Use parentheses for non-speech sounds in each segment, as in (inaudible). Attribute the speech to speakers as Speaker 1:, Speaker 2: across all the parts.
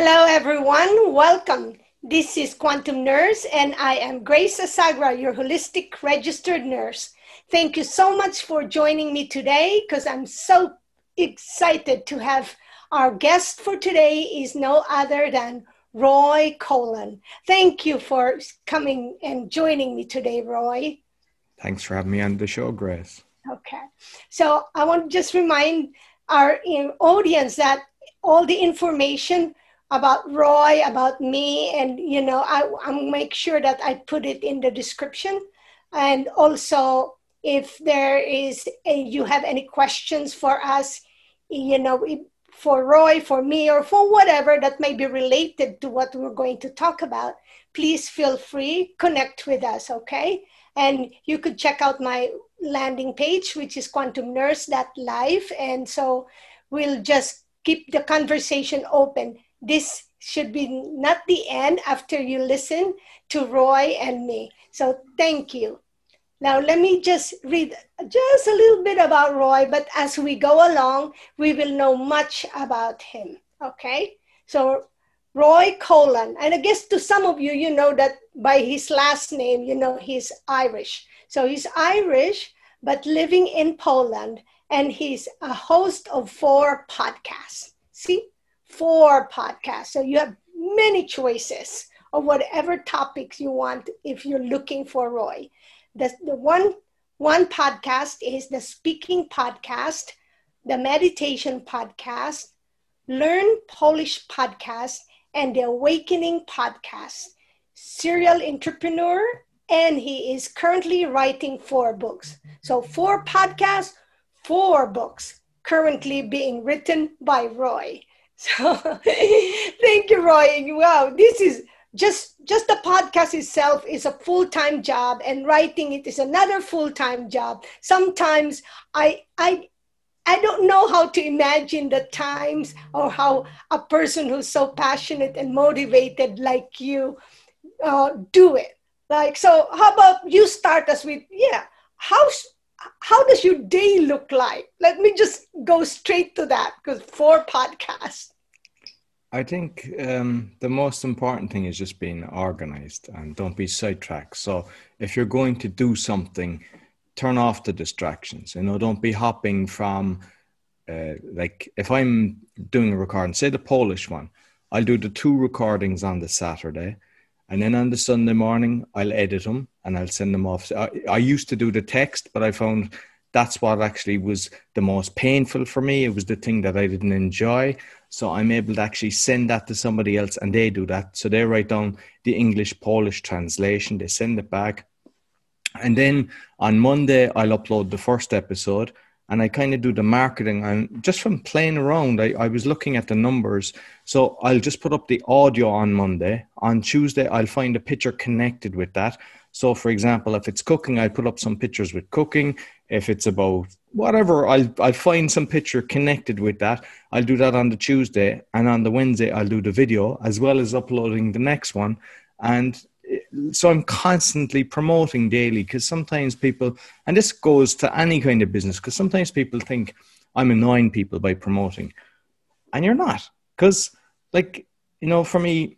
Speaker 1: Hello, everyone. Welcome. This is Quantum Nurse, and I am Grace Asagra, your holistic registered nurse. Thank you so much for joining me today because I'm so excited to have our guest for today is no other than Roy Coughlan. Thank you for coming and joining me today, Roy.
Speaker 2: Thanks for having me on the show, Grace.
Speaker 1: Okay. So I want to just remind our audience that all the information about Roy, about me, and you know, I, I'll make sure that I put it in the description. And also, if there is, a, you have any questions for us, you know, for Roy, for me, or for whatever that may be related to what we're going to talk about, please feel free connect with us. Okay, and you could check out my landing page, which is quantumnurse.live, and so we'll just keep the conversation open this should be not the end after you listen to Roy and me. So thank you. Now, let me just read just a little bit about Roy, but as we go along, we will know much about him. Okay? So, Roy Coughlan, and I guess to some of you, you know that by his last name, you know he's Irish. So, he's Irish, but living in Poland, and he's a host of four podcasts. See? Four podcasts. So you have many choices of whatever topics you want if you're looking for Roy. The, the one, one podcast is the speaking podcast, the meditation podcast, Learn Polish podcast, and the Awakening podcast. Serial entrepreneur, and he is currently writing four books. So, four podcasts, four books currently being written by Roy. So (laughs) thank you, Roy. Wow, this is just just the podcast itself is a full-time job and writing it is another full-time job. Sometimes I I I don't know how to imagine the times or how a person who's so passionate and motivated like you uh, do it. Like, so how about you start us with, yeah, how, how does your day look like? Let me just go straight to that because four podcasts.
Speaker 2: I think um, the most important thing is just being organized and don't be sidetracked. So if you're going to do something, turn off the distractions. You know, don't be hopping from uh, like if I'm doing a recording, say the Polish one, I'll do the two recordings on the Saturday, and then on the Sunday morning I'll edit them and I'll send them off. I, I used to do the text, but I found that's what actually was the most painful for me. It was the thing that I didn't enjoy. So I'm able to actually send that to somebody else and they do that. So they write down the English Polish translation, they send it back. And then on Monday, I'll upload the first episode and I kind of do the marketing. And just from playing around, I, I was looking at the numbers. So I'll just put up the audio on Monday. On Tuesday, I'll find a picture connected with that. So, for example, if it's cooking, I'll put up some pictures with cooking. If it's about whatever, I'll I'll find some picture connected with that. I'll do that on the Tuesday, and on the Wednesday, I'll do the video as well as uploading the next one. And so I'm constantly promoting daily because sometimes people, and this goes to any kind of business, because sometimes people think I'm annoying people by promoting, and you're not. Because, like, you know, for me,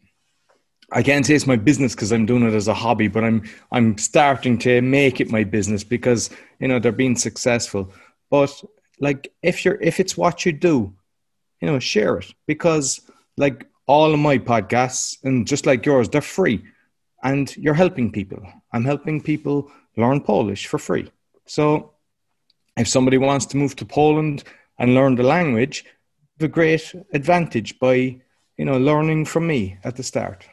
Speaker 2: I can't say it's my business because I'm doing it as a hobby, but I'm I'm starting to make it my business because you know they're being successful. But like if you're if it's what you do, you know, share it because like all of my podcasts and just like yours, they're free, and you're helping people. I'm helping people learn Polish for free. So if somebody wants to move to Poland and learn the language, the great advantage by you know learning from me at the start.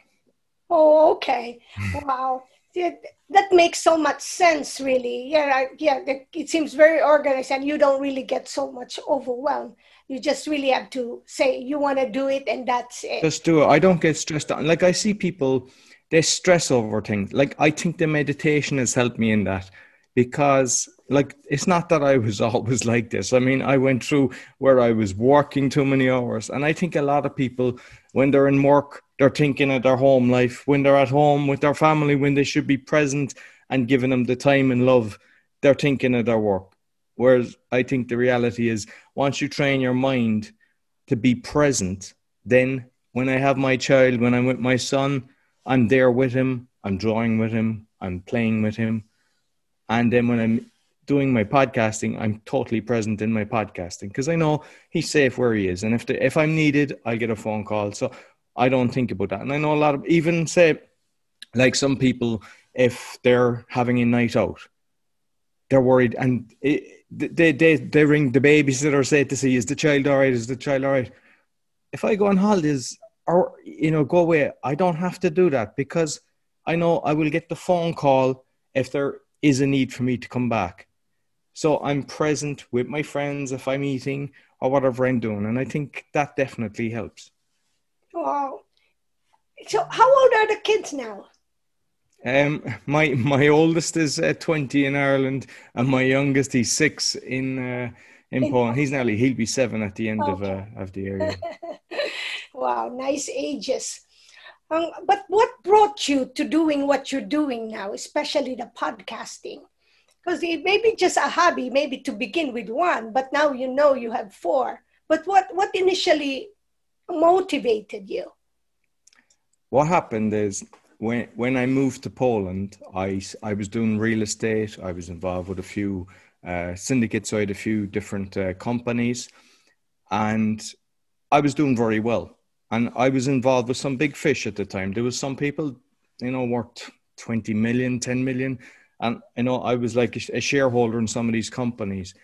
Speaker 1: Oh, okay. Hmm. wow. Yeah, that makes so much sense, really. Yeah, yeah. It seems very organized, and you don't really get so much overwhelmed. You just really have to say you want to do it, and that's it.
Speaker 2: Just do it. I don't get stressed out. Like I see people, they stress over things. Like I think the meditation has helped me in that because like it's not that I was (laughs) always like this. I mean, I went through where I was working too many hours, and I think a lot of people when they're in work they're thinking of their home life when they're at home with their family when they should be present and giving them the time and love they're thinking of their work whereas i think the reality is once you train your mind to be present then when I have my child, when I'm with my son, I'm there with him. I'm drawing with him. I'm playing with him. And then when I'm doing my podcasting, I'm totally present in my podcasting because I know he's safe where he is. And if the, if I'm needed, I get a phone call. So I don't think about that. And I know a lot of even say like some people, if they're having a night out, they're worried and it, they, they, they ring the babysitter, say to see, is the child all right? Is the child all right? If I go on holidays or, you know, go away, I don't have to do that because I know I will get the phone call if there is a need for me to come back. So I'm present with my friends if I'm eating or whatever I'm doing. And I think that definitely helps.
Speaker 1: Wow. So how old are the kids now?
Speaker 2: Um, my my oldest is uh, twenty in Ireland, and my youngest he's six in uh, in Poland. He's nearly he'll be seven at the end okay. of uh, of the year. (laughs)
Speaker 1: wow, nice ages. Um, but what brought you to doing what you're doing now, especially the podcasting? Because it may be just a hobby, maybe to begin with one, but now you know you have four. But what what initially motivated you?
Speaker 2: What happened is when when I moved to Poland, I I was doing real estate. I was involved with a few uh, syndicates. I had a few different uh, companies, and I was doing very well. And I was involved with some big fish at the time. There was some people, you know, worth 20 million, 10 million. And, you know, I was like a, shareholder in some of these companies.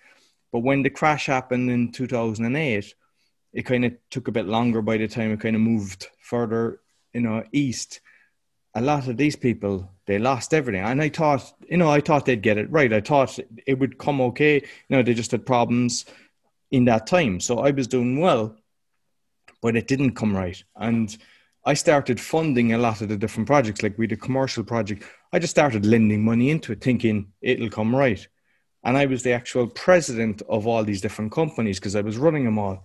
Speaker 2: But when the crash happened in 2008, it kind of took a bit longer by the time it kind of moved further, you know, east a lot of these people they lost everything and i thought you know i thought they'd get it right i thought it would come okay you know they just had problems in that time so i was doing well but it didn't come right and i started funding a lot of the different projects like we did a commercial project i just started lending money into it thinking it'll come right and i was the actual president of all these different companies because i was running them all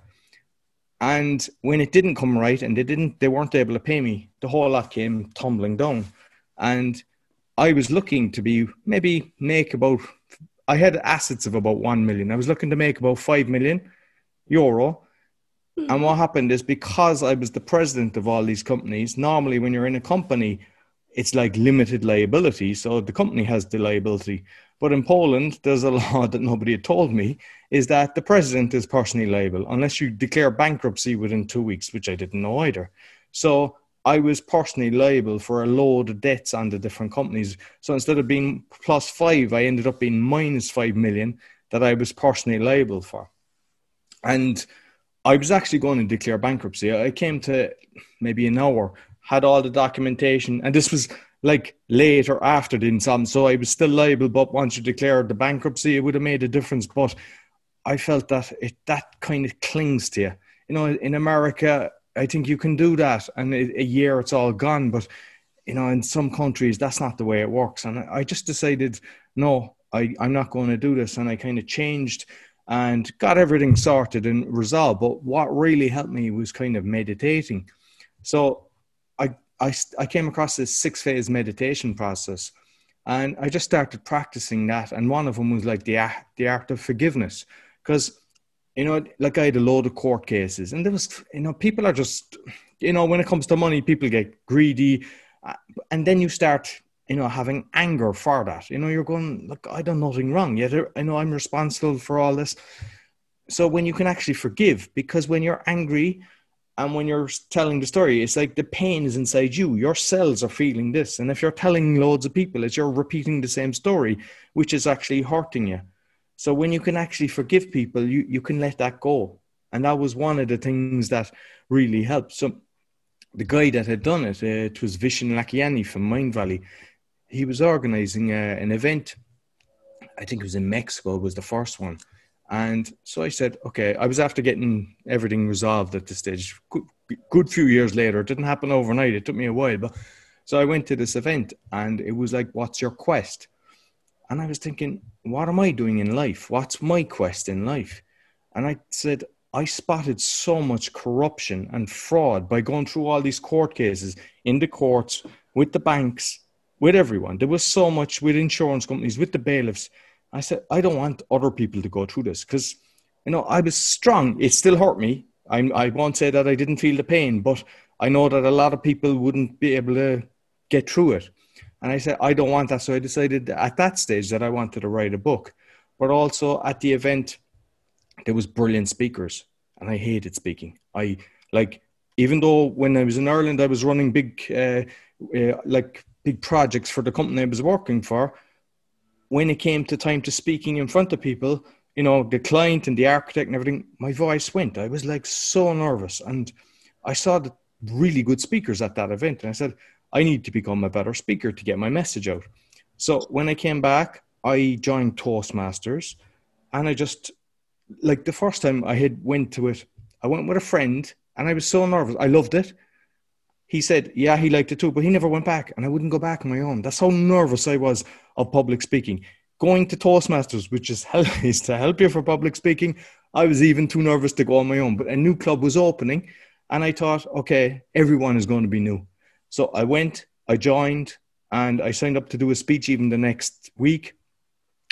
Speaker 2: and when it didn't come right and they didn't, they weren't able to pay me, the whole lot came tumbling down. And I was looking to be maybe make about, I had assets of about 1 million. I was looking to make about 5 million euro. And what happened is because I was the president of all these companies, normally when you're in a company, it's like limited liability. So the company has the liability. But in Poland, there's a (laughs) law that nobody had told me is that the president is personally liable unless you declare bankruptcy within two weeks, which I didn't know either. So I was personally liable for a load of debts on the different companies. So instead of being plus five, I ended up being minus five million that I was personally liable for. And I was actually going to declare bankruptcy. I came to maybe an hour, had all the documentation, and this was like later after the insolvency. So I was still liable, but once you declared the bankruptcy, it would have made a difference. But I felt that it that kind of clings to you. You know, in America, I think you can do that, and a year it's all gone. But you know, in some countries, that's not the way it works. And I just decided, no, I, I'm not going to do this. And I kind of changed and got everything sorted and resolved. But what really helped me was kind of meditating. So I I, I came across this six phase meditation process and I just started practicing that. And one of them was like the, the art of forgiveness. Because, you know, like I had a load of court cases and there was, you know, people are just, you know, when it comes to money, people get greedy. Uh, and then you start, you know, having anger for that. You know, you're going, look, I done nothing wrong. Yet I know I'm responsible for all this. So when you can actually forgive, because when you're angry, and when you're telling the story, it's like the pain is inside you. Your cells are feeling this. And if you're telling loads of people, it's you're repeating the same story, which is actually hurting you. So when you can actually forgive people, you, you can let that go. And that was one of the things that really helped. So the guy that had done it, uh, it was Vishen Lakhiani from Mindvalley. He was organizing uh, an event. I think it was in Mexico, was the first one and so I said, okay, I was after getting everything resolved at this stage. Good, good few years later. It didn't happen overnight. It took me a while. But so I went to this event and it was like, what's your quest? And I was thinking, what am I doing in life? What's my quest in life? And I said, I spotted so much corruption and fraud by going through all these court cases in the courts, with the banks, with everyone. There was so much with insurance companies, with the bailiffs I said, I don't want other people to go through this because, you know, I was strong. It still hurt me. I'm, I won't say that I didn't feel the pain, but I know that a lot of people wouldn't be able to get through it. And I said, I don't want that. So I decided at that stage that I wanted to write a book. But also at the event, there was brilliant speakers, and I hated speaking. I like even though when I was in Ireland, I was running big, uh, uh, like big projects for the company I was working for. When it came to time to speaking in front of people, you know, the client and the architect and everything, my voice went. I was like so nervous, and I saw the really good speakers at that event, and I said, I need to become a better speaker to get my message out. So when I came back, I joined Toastmasters, and I just like the first time I had went to it, I went with a friend, and I was so nervous. I loved it. He said, yeah, he liked it too, but he never went back, and I wouldn't go back on my own. That's how nervous I was of public speaking. Going to Toastmasters, which is, (laughs) is to help you for public speaking, I was even too nervous to go on my own. But a new club was opening, and I thought, okay, everyone is going to be new. So I went, I joined, and I signed up to do a speech even the next week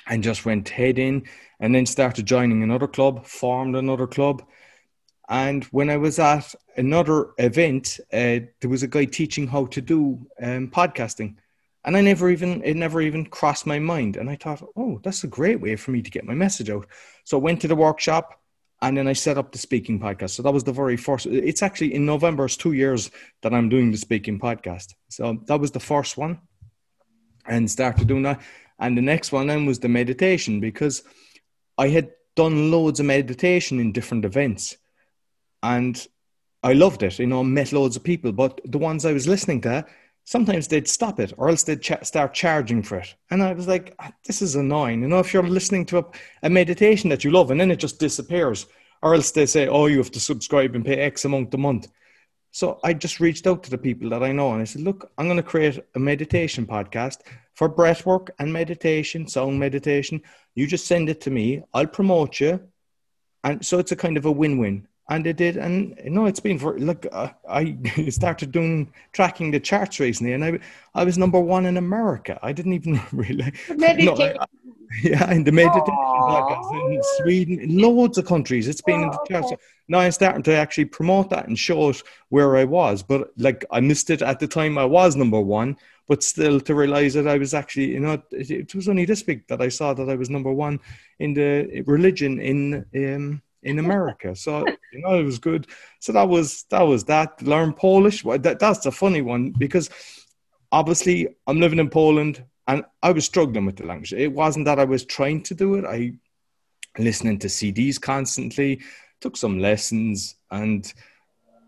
Speaker 2: and just went head in and then started joining another club, formed another club. And when I was at another event, uh, there was a guy teaching how to do um, podcasting. And I never even, it never even crossed my mind. And I thought, oh, that's a great way for me to get my message out. So I went to the workshop and then I set up the speaking podcast. So that was the very first. It's actually in November. It's two years that I'm doing the speaking podcast. So that was the first one, and started doing that. And the next one then was the meditation because I had done loads of meditation in different events, and I loved it. You know, met loads of people, but the ones I was listening to, sometimes they'd stop it or else they'd ch- start charging for it. And I was like, ah, this is annoying. You know, if you're listening to a, a, meditation that you love and then it just disappears, or else they say, oh, you have to subscribe and pay X amount a month. So I just reached out to the people that I know and I said, look, I'm going to create a meditation podcast for breath work and meditation, sound meditation. You just send it to me, I'll promote you. And so it's a kind of a win win and they did and you know it's been for look uh, i (laughs) started doing tracking the charts recently and i i was number one in america. I didn't even (laughs) really no, I, (laughs) yeah in the meditation podcast in sweden in loads of countries it's been in the charts. now i'm starting to actually promote that and show it where i was but like i missed it at the time i was number one but still to realize that i was actually you know it, it was only this week that i saw that i was number one in the religion in um in America. So you know it was good. So that was that was that. Learn Polish. That that's a funny one because obviously I'm living in Poland and I was struggling with the language. It wasn't that I was trying to do it. I listening to CDs constantly, took some lessons, and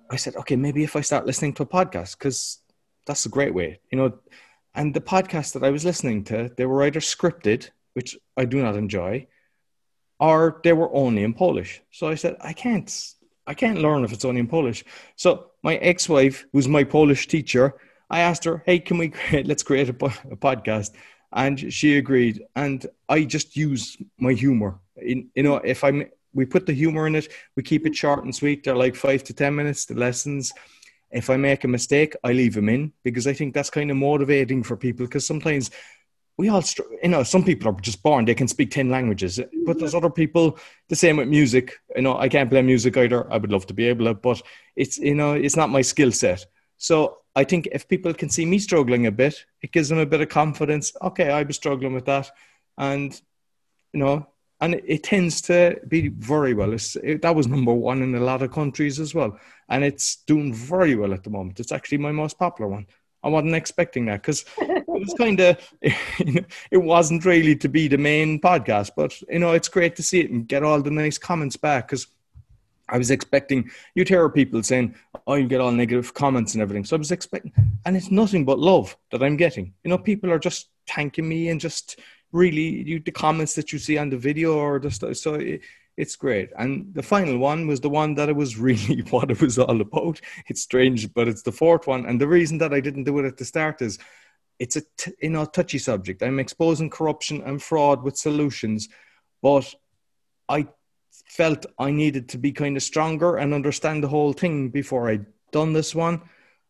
Speaker 2: I said, okay, maybe if I start listening to a podcast because that's a great way, you know. And the podcast that I was listening to, they were either scripted, which I do not enjoy, or they were only in Polish. So I said, I can't, I can't learn if it's only in Polish. So my ex-wife, who's my Polish teacher, I asked her, "Hey, can we create, let's create a, a podcast?" And she agreed. And I just use my humor. In, you know, if I'm, we put the humor in it, we keep it short and sweet. They're like five to ten minutes. The lessons. If I make a mistake, I leave them in because I think that's kind of motivating for people. Because sometimes we all, you know, some people are just born, they can speak 10 languages, but there's other people, the same with music. You know, I can't play music either. I would love to be able to, but it's, you know, it's not my skill set. So I think if people can see me struggling a bit, it gives them a bit of confidence. Okay, I was struggling with that. And, you know, and it, it tends to be very well. It, that was number one in a lot of countries as well. And it's doing very well at the moment. It's actually my most popular one. I wasn't expecting that because (laughs) it was kind of (laughs) it wasn't really to be the main podcast, but you know it's great to see it and get all the nice comments back because I was expecting you'd hear people saying, "Oh, you get all negative comments and everything." So I was expecting, and it's nothing but love that I'm getting. You know, people are just thanking me and just really you the comments that you see on the video or the stuff. So it, it's great. And the final one was the one that it was (laughs) really what it was all about. It's strange, but it's the fourth one. And the reason that I didn't do it at the start is it's a t- you know touchy subject. I'm exposing corruption and fraud with solutions, but I felt I needed to be kind of stronger and understand the whole thing before I done this one.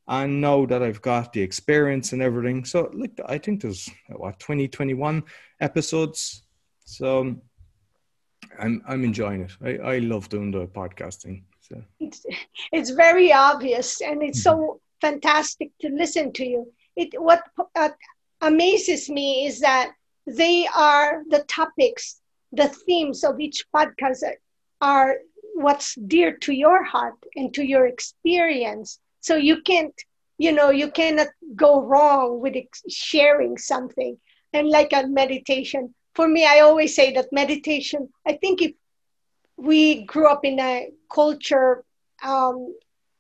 Speaker 2: And now that I've got the experience and everything, so like I think there's what 20, 21 episodes. So I'm I'm enjoying it. I, I love doing the podcasting. So
Speaker 1: it's it's very obvious, and it's mm-hmm. so fantastic to listen to you. It what uh, amazes me is that they are the topics, the themes of each podcast are what's dear to your heart and to your experience. So you can't, you know, you cannot go wrong with sharing something. And like a meditation, for me, I always say that meditation, I think if we grew up in a culture um,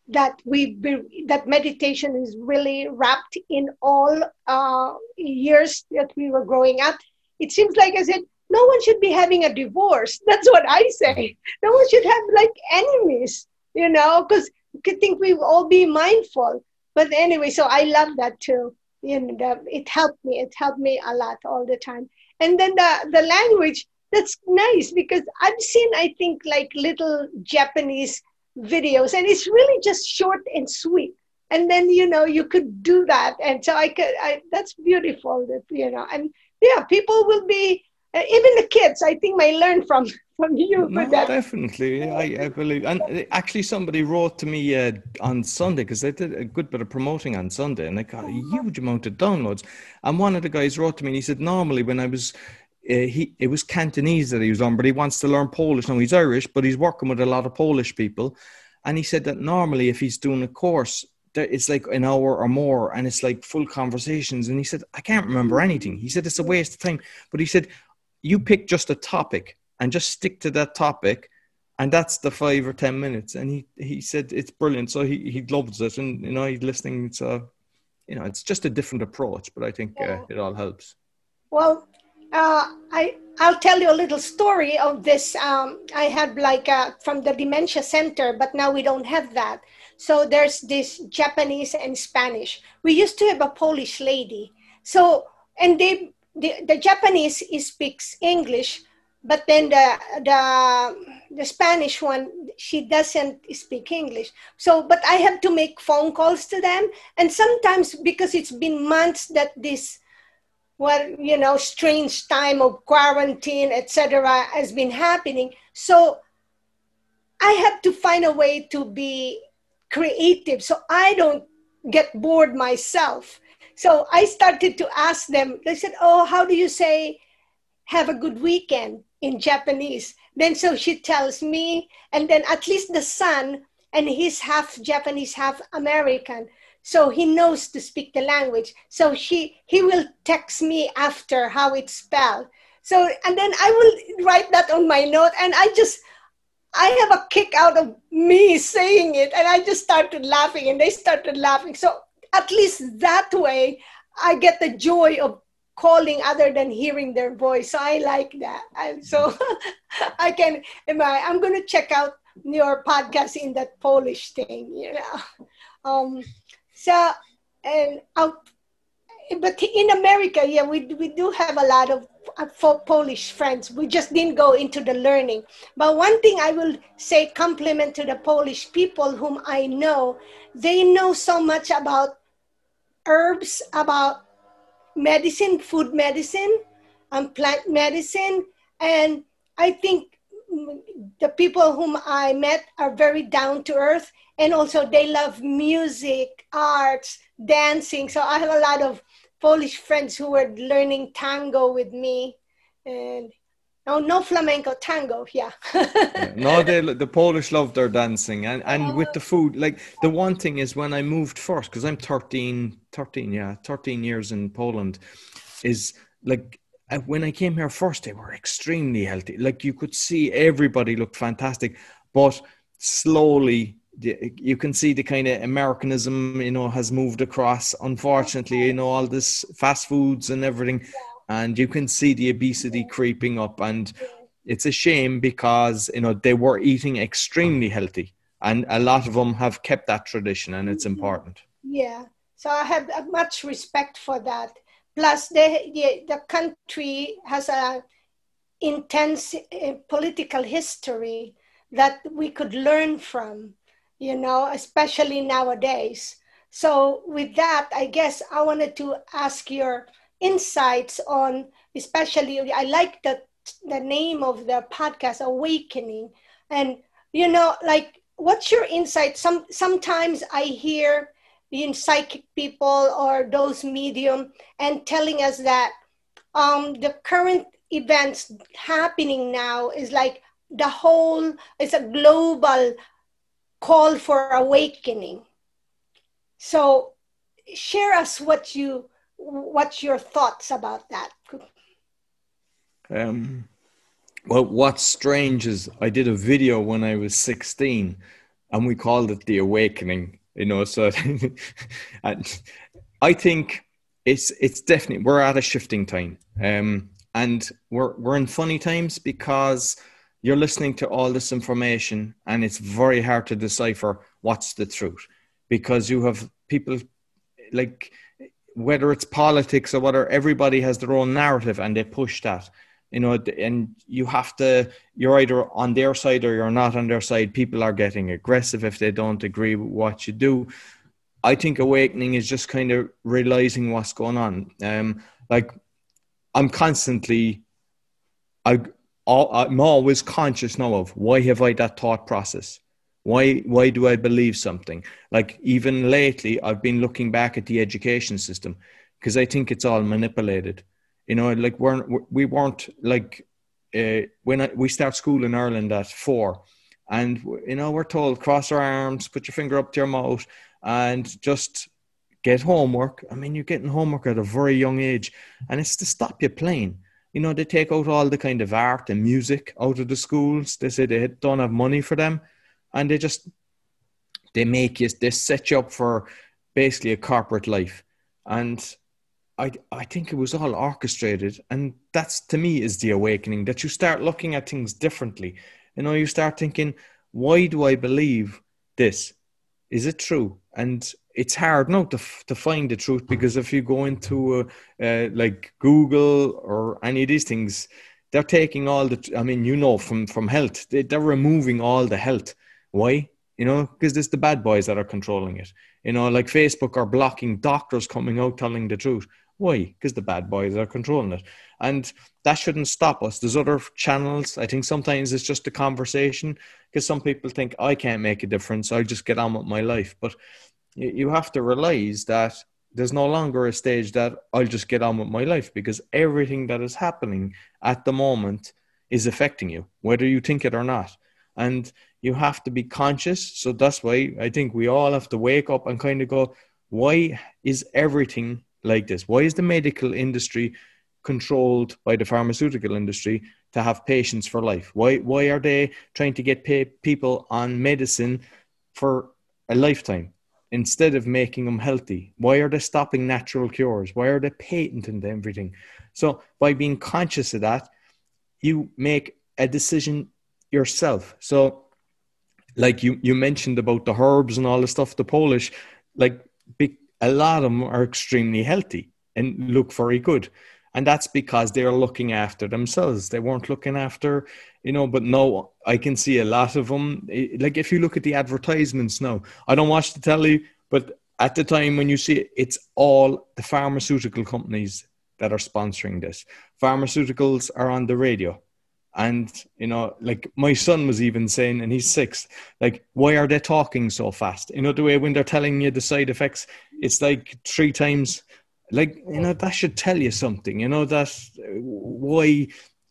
Speaker 1: that we that meditation is really wrapped in all uh, years that we were growing up. It seems like I said, no one should be having a divorce. (laughs) That's what I say. No one should have like enemies, you know, because you think we all be mindful. But anyway, so I love that too. You know, it helped me. It helped me a lot all the time. And then the the language that's nice because I've seen I think like little Japanese videos and it's really just short and sweet. And then you know you could do that. And so i could I, that's beautiful that you know and yeah people will be uh, even the kids i think may learn from from you
Speaker 2: no, definitely I, I believe and uh, actually somebody wrote to me uh, on sunday because they did a good bit of promoting on sunday and they got a uh-huh. huge amount of downloads and one of the guys wrote to me and he said normally when i was uh, he it was Cantonese that he was on, but he wants to learn Polish. Now he's Irish, but he's working with a lot of Polish people, and he said that normally if he's doing a course, that it's like an hour or more, and it's like full conversations. And he said I can't remember anything. He said it's a waste of time, but he said you pick just a topic and just stick to that topic. And that's the five or ten minutes, and he, he said it's brilliant. So he, he loves it, and you know he's listening. So you know it's just a different approach, but I think uh, it all helps.
Speaker 1: Well, uh, I I'll tell you a little story of this. Um, I had like uh, from the dementia center, but now we don't have that. So there's this Japanese and Spanish. We used to have a Polish lady. So and they the, the Japanese speaks English, but then the the the Spanish one she doesn't speak English. So but I have to make phone calls to them, and sometimes because it's been months that this what you know strange time of quarantine etc has been happening. So i have to find a way to be creative. So i don't get bored myself. So i started to ask them they said oh how do you say have a good weekend in japanese. Then so she tells me and then at least the son and he's half japanese half american. So he knows to speak the language. So she he will text me after how it's spelled. So and then i will write that on my note and i just i have a kick out of me saying it and i just started laughing and they started laughing. So at least that way i get the joy of calling other than hearing their voice so i like that and so (laughs) i can am I, i'm going to check out your podcast in that polish thing you know (laughs) um so, and uh, but in America, yeah, we, we do have a lot of uh, Polish friends. We just didn't go into the learning. But one thing I will say, compliment to the Polish people whom I know, they know so much about herbs, about medicine, food medicine, and plant medicine. And I think the people whom I met are very down to earth and also they love music, arts, dancing. So I have a lot of Polish friends who were learning tango with me, and no, no flamenco tango. Yeah.
Speaker 2: yeah. No, they, the Polish love their dancing, and and with the food, like the one thing is when I moved first, because I'm 13, 13, yeah, 13 years in Poland, is like when I came here first, they were extremely healthy. Like you could see everybody looked fantastic, but slowly you can see the kind of Americanism, you know, has moved across. Unfortunately, you know, all this fast foods and everything, and you can see the obesity creeping up. And it's a shame because you know they were eating extremely healthy, and a lot of them have kept that tradition, and it's important.
Speaker 1: Yeah, so I have much respect for that. Plus, the the, the country has a intense uh, political history that we could learn from you know, especially nowadays. So, with that, I guess I wanted to ask your insights on, especially, I like the the name of the podcast, Awakening. And, you know, like, what's your insight? Some Sometimes I hear in psychic people or those medium and telling us that um, the current events happening now is like the whole, it's a global call for awakening. So share us what you what's your thoughts about that?
Speaker 2: Um, well what's strange is i did a video when i was 16 and we called it the awakening you know so (laughs) and i think it's it's definitely we're at a shifting time. Um, and we're we're in funny times because you're listening to all this information and it's very hard to decipher what's the truth because you have people like whether it's politics or whether everybody has their own narrative and they push that you know and you have to you're either on their side or you're not on their side. People are getting aggressive if they don't agree with what you do. I think awakening is just kind of realizing what's going on. Um like i'm constantly i i'm always conscious now of why have i that thought process why why do I believe something? Like even lately, I've been looking back at the education system because I think it's all manipulated. You know, like we're we weren't like uh, when I, we start school in Ireland at four, and you know we're told cross our arms, put your finger up to your mouth, and just get homework. I mean, you're getting homework at a very young age, and it's to stop you playing. You know, they take out all the kind of art and music out of the schools. They say they don't have money for them and they just they make you they set you up for basically a corporate life. And I, I think it was all orchestrated. And that's to me is the awakening that you start looking at things differently. You know you start thinking why do i believe this? Is it true? And it's hard now to, to find the truth because if you go into uh, uh, like google or any of these things they're taking all the i mean you know from from health. They, they're removing all the health why? You know, because it's the bad boys that are controlling it. You know, like Facebook are blocking doctors coming out telling the truth. Why? Because the bad boys are controlling it. And that shouldn't stop us. There's other channels. I think sometimes it's just a conversation because some people think, I can't make a difference. I'll just get on with my life. But you have to realize that there's no longer a stage that I'll just get on with my life because everything that is happening at the moment is affecting you, whether you think it or not. And you have to be conscious. So that's why I think we all have to wake up and kind of go, why is everything like this? Why is the medical industry controlled by the pharmaceutical industry to have patients for life? Why, why are they trying to get pay people on medicine for a lifetime instead of making them healthy? Why are they stopping natural cures? Why are they patenting everything? So by being conscious of that, you make a decision yourself. So like you you mentioned about the herbs and all the stuff the polish like big, a lot of them are extremely healthy and look very good. And that's because they're looking after themselves. They weren't looking after you know but no i can see a lot of them like if you look at the advertisements now i don't watch the telly but at the time when you see it it's all the pharmaceutical companies that are sponsoring this. Pharmaceuticals are on the radio and, you know, like my son was even saying, and he's six, like, why are they talking so fast? You know, the way when they're telling you the side effects, it's like three times, like, you know, that should tell you something, you know, that why,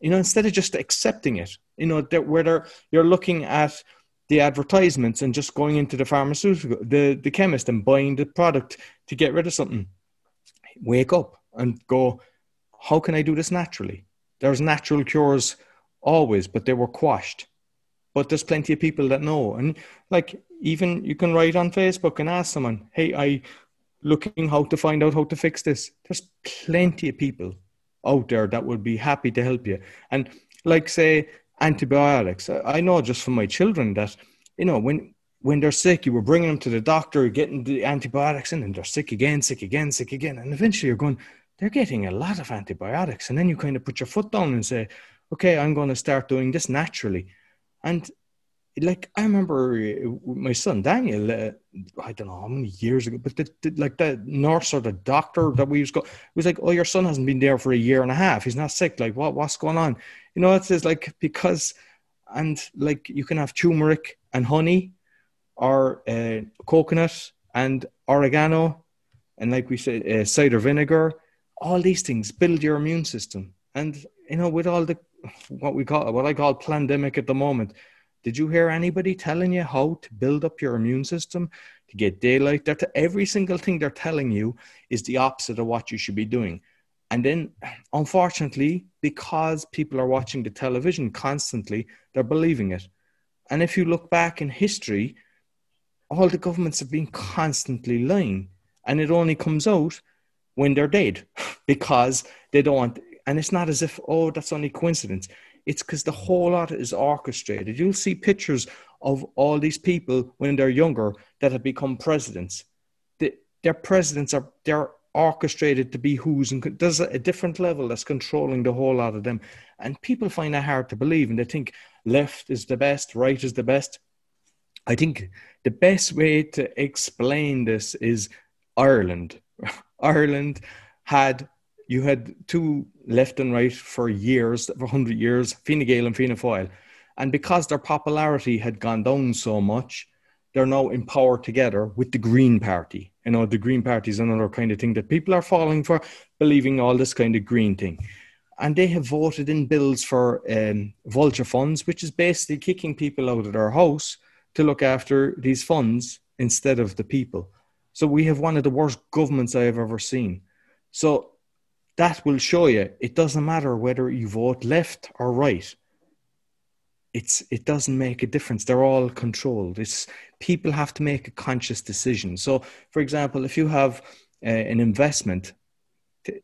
Speaker 2: you know, instead of just accepting it, you know, that whether you're looking at the advertisements and just going into the pharmaceutical, the, the chemist and buying the product to get rid of something, wake up and go, how can I do this naturally? There's natural cures always, but they were quashed. But there's plenty of people that know. And like even you can write on Facebook and ask someone, hey, I looking how to find out how to fix this. There's plenty of people out there that would be happy to help you. And like say antibiotics, I know just from my children that, you know, when when they're sick, you were bringing them to the doctor, getting the antibiotics in, and they're sick again, sick again, sick again. And eventually you're going, they're getting a lot of antibiotics. And then you kind of put your foot down and say, okay, I'm going to start doing this naturally. And like I remember uh, my son Daniel, uh, I don't know how many years ago, but the, the, like the nurse or the doctor that we used to go was like, "Oh, your son hasn't been there for a year and a half. He's not sick. Like, what what's going on?" You know, it's, says like because, and like you can have turmeric and honey, or uh, coconut and oregano, and like we said, uh, cider vinegar. All these things build your immune system, and you know, with all the what we call what I call pandemic at the moment. Did you hear anybody telling you how to build up your immune system to get daylight? To, every single thing they're telling you is the opposite of what you should be doing. And then, unfortunately, because people are watching the television constantly, they're believing it. And if you look back in history, all the governments have been constantly lying. And it only comes out when they're dead (laughs) because they don't want, and it's not as if, oh, that's only coincidence. It's because the whole lot is orchestrated. You'll see pictures of all these people when they're younger that have become presidents. The, their presidents are, they're orchestrated to be who's and there's a different level that's controlling the whole lot of them and people find that hard to believe and they think left is the best right is the best i think the best way to explain this is ireland (laughs) ireland had you had two left and right for years for 100 years fine gael and fianna fáil and because their popularity had gone down so much they're now in power together with the green party you know, the Green Party is another kind of thing that people are falling for, believing all this kind of green thing. And they have voted in bills for um, vulture funds, which is basically kicking people out of their house to look after these funds instead of the people. So we have one of the worst governments I have ever seen. So that will show you it doesn't matter whether you vote left or right. It's it doesn't make a difference. They're all controlled. It's people have to make a conscious decision. So for example if you have uh, an investment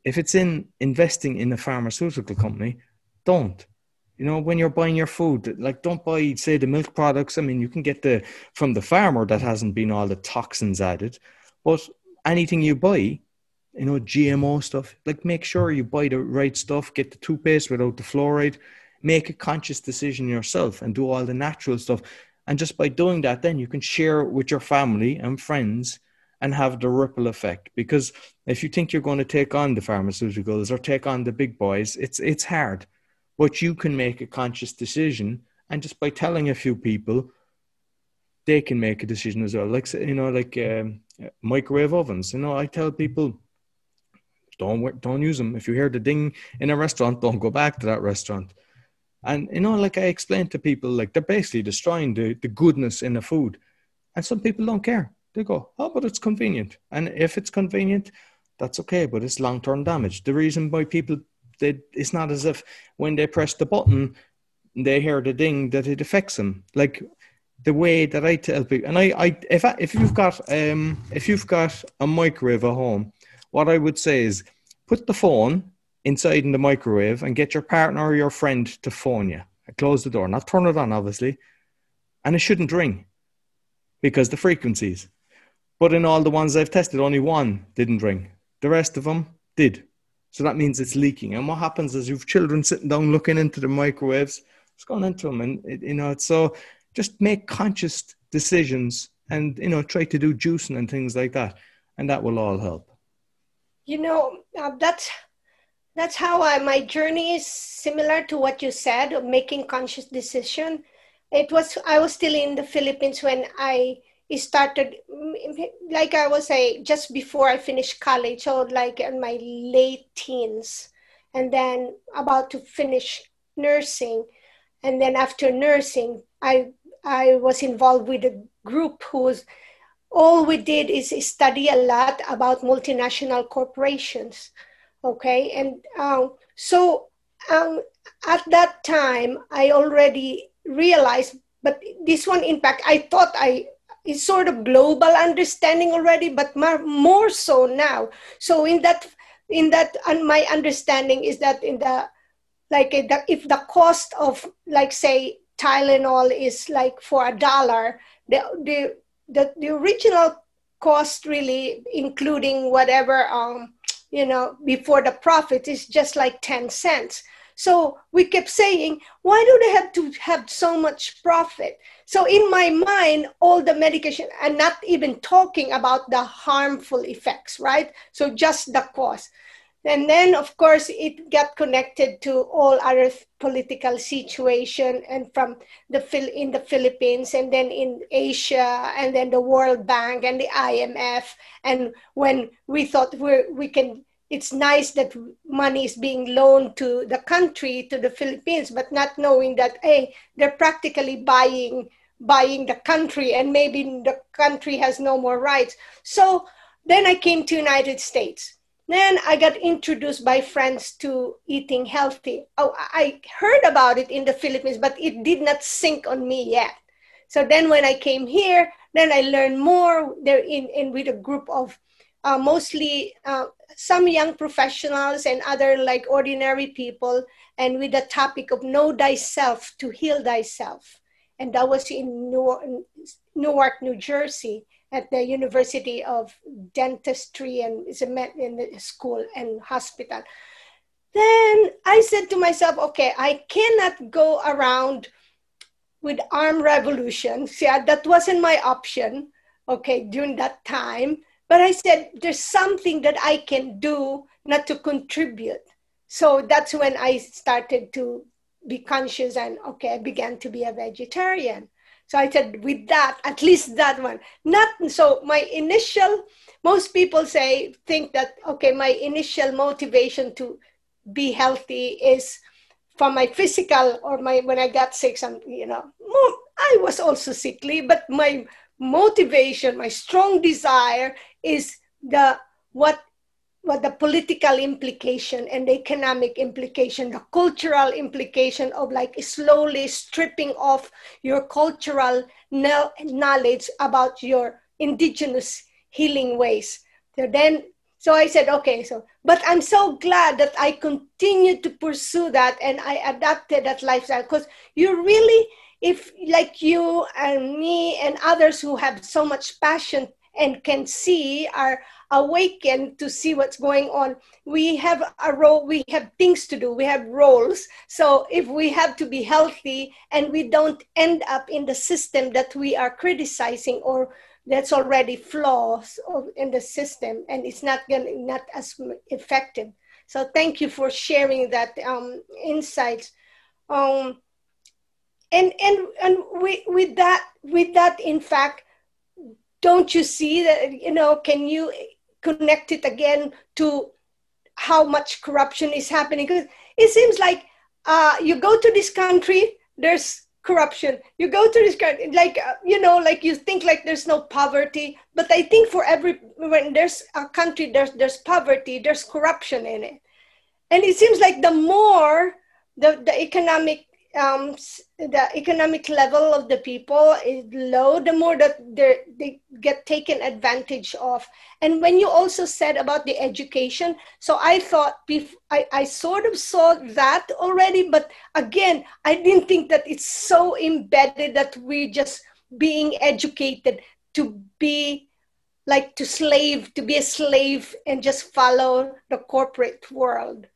Speaker 2: if it's in investing in a pharmaceutical company don't. You know when you're buying your food like don't buy say the milk products. I mean you can get the from the farmer that hasn't been all the toxins added but anything you buy you know gmo stuff like make sure you buy the right stuff get the toothpaste without the fluoride make a conscious decision yourself and do all the natural stuff. And just by doing that, then you can share it with your family and friends and have the ripple effect. Because if you think you're going to take on the pharmaceuticals or take on the big boys, it's it's hard. But you can make a conscious decision, and just by telling a few people, they can make a decision as well. Like you know, like um, microwave ovens. You know, I tell people don't don't use them. If you hear the ding in a restaurant, don't go back to that restaurant. And you know, like I explained to people, like they're basically destroying the, the goodness in the food. And some people don't care. They go, oh, but it's convenient. And if it's convenient, that's okay, but it's long term damage. The reason why people they it's not as if when they press the button they hear the ding that it affects them. Like the way that I tell people, and I, I if I, if you've got um if you've got a microwave at home, what I would say is put the phone inside in the microwave and get your partner or your friend to phone you. Close the door, not turn it on, obviously. And it shouldn't ring because the frequencies. But in all the ones I've tested, only one didn't ring. The rest of them did. So that means it's leaking. And what happens is you've children sitting down looking into the microwaves. it's going into them, and it, you know. It's so just make conscious decisions, and you know, try to do juicing and things like that, and that will all help.
Speaker 1: You know, uh, that's that's how I, my journey is similar to what you said of making conscious decision. It was i was still in the philippines when i started like i was a just before i finished college so like in my late teens and then about to finish nursing. And then after nursing i i was involved with a group who's all we did is study a lot about multinational corporations okay? And um, so um, at that time i already realized but this one in fact i thought i it's sort of global understanding already but more, more so now. So in that in that and my understanding is that in the like if the cost of like say tylenol is like for a dollar the the the, the original cost really including whatever um you know, before the profit is just like 10 cents. So we kept saying, why do they have to have so much profit? So in my mind, all the medication, and not even talking about the harmful effects, right? So just the cost. And then of course it got connected to all other political situation and from the in the philippines and then in asia and then the world bank and the imf and when we thought we we can it's nice that money is being loaned to the country to the philippines but not knowing that hey they're practically buying buying the country and maybe the country has no more rights. So then i came to united states then I got introduced by friends to eating healthy. Oh, I heard about it in the Philippines, but it did not sink on me yet. So then when I came here, then I learned more there in, in with a group of uh, mostly uh, some young professionals and other like ordinary people, and with the topic of know thyself to heal thyself. And that was in Newark, New Jersey at the University of Dentistry and is a med- in the school and hospital. Then I said to myself, okay, I cannot go around with armed revolution. See, that wasn't my option, okay, during that time. But I said, there's something that I can do not to contribute. So that's when I started to be conscious and okay, I began to be a vegetarian. So I said, with that, at least that one. Not so my initial, most people say, think that, okay, my initial motivation to be healthy is for my physical or my when I got sick, some, you know, I was also sickly, but my motivation, my strong desire is the what what the political implication and the economic implication, the cultural implication of like slowly stripping off your cultural knowledge about your indigenous healing ways. So then, so I said, okay, so, but I'm so glad that I continued to pursue that and I adapted that lifestyle because you really, if like you and me and others who have so much passion and can see are awakened to see what's going on. We have a role we have things to do we have roles. So if we have to be healthy and we don't end up in the system that we are criticizing or that's already flaws in the system and it's not gonna not as effective. So thank you for sharing that um, insights. Um, and and and with that with that in fact don't you see that you know can you connect it again to how much corruption is happening. Because it seems like uh, you go to this country there's corruption. You go to this country like uh, you know like you think like there's no poverty but i think for every when there's a country there's there's poverty there's corruption in it. And it seems like the more the, the economic um, the economic level of the people is low, the more that they get taken advantage of. And when you also said about the education, so I thought I, I sort of saw that already, but again, I didn't think that it's so embedded that we're just being educated to be like to slave, to be a slave and just follow the corporate world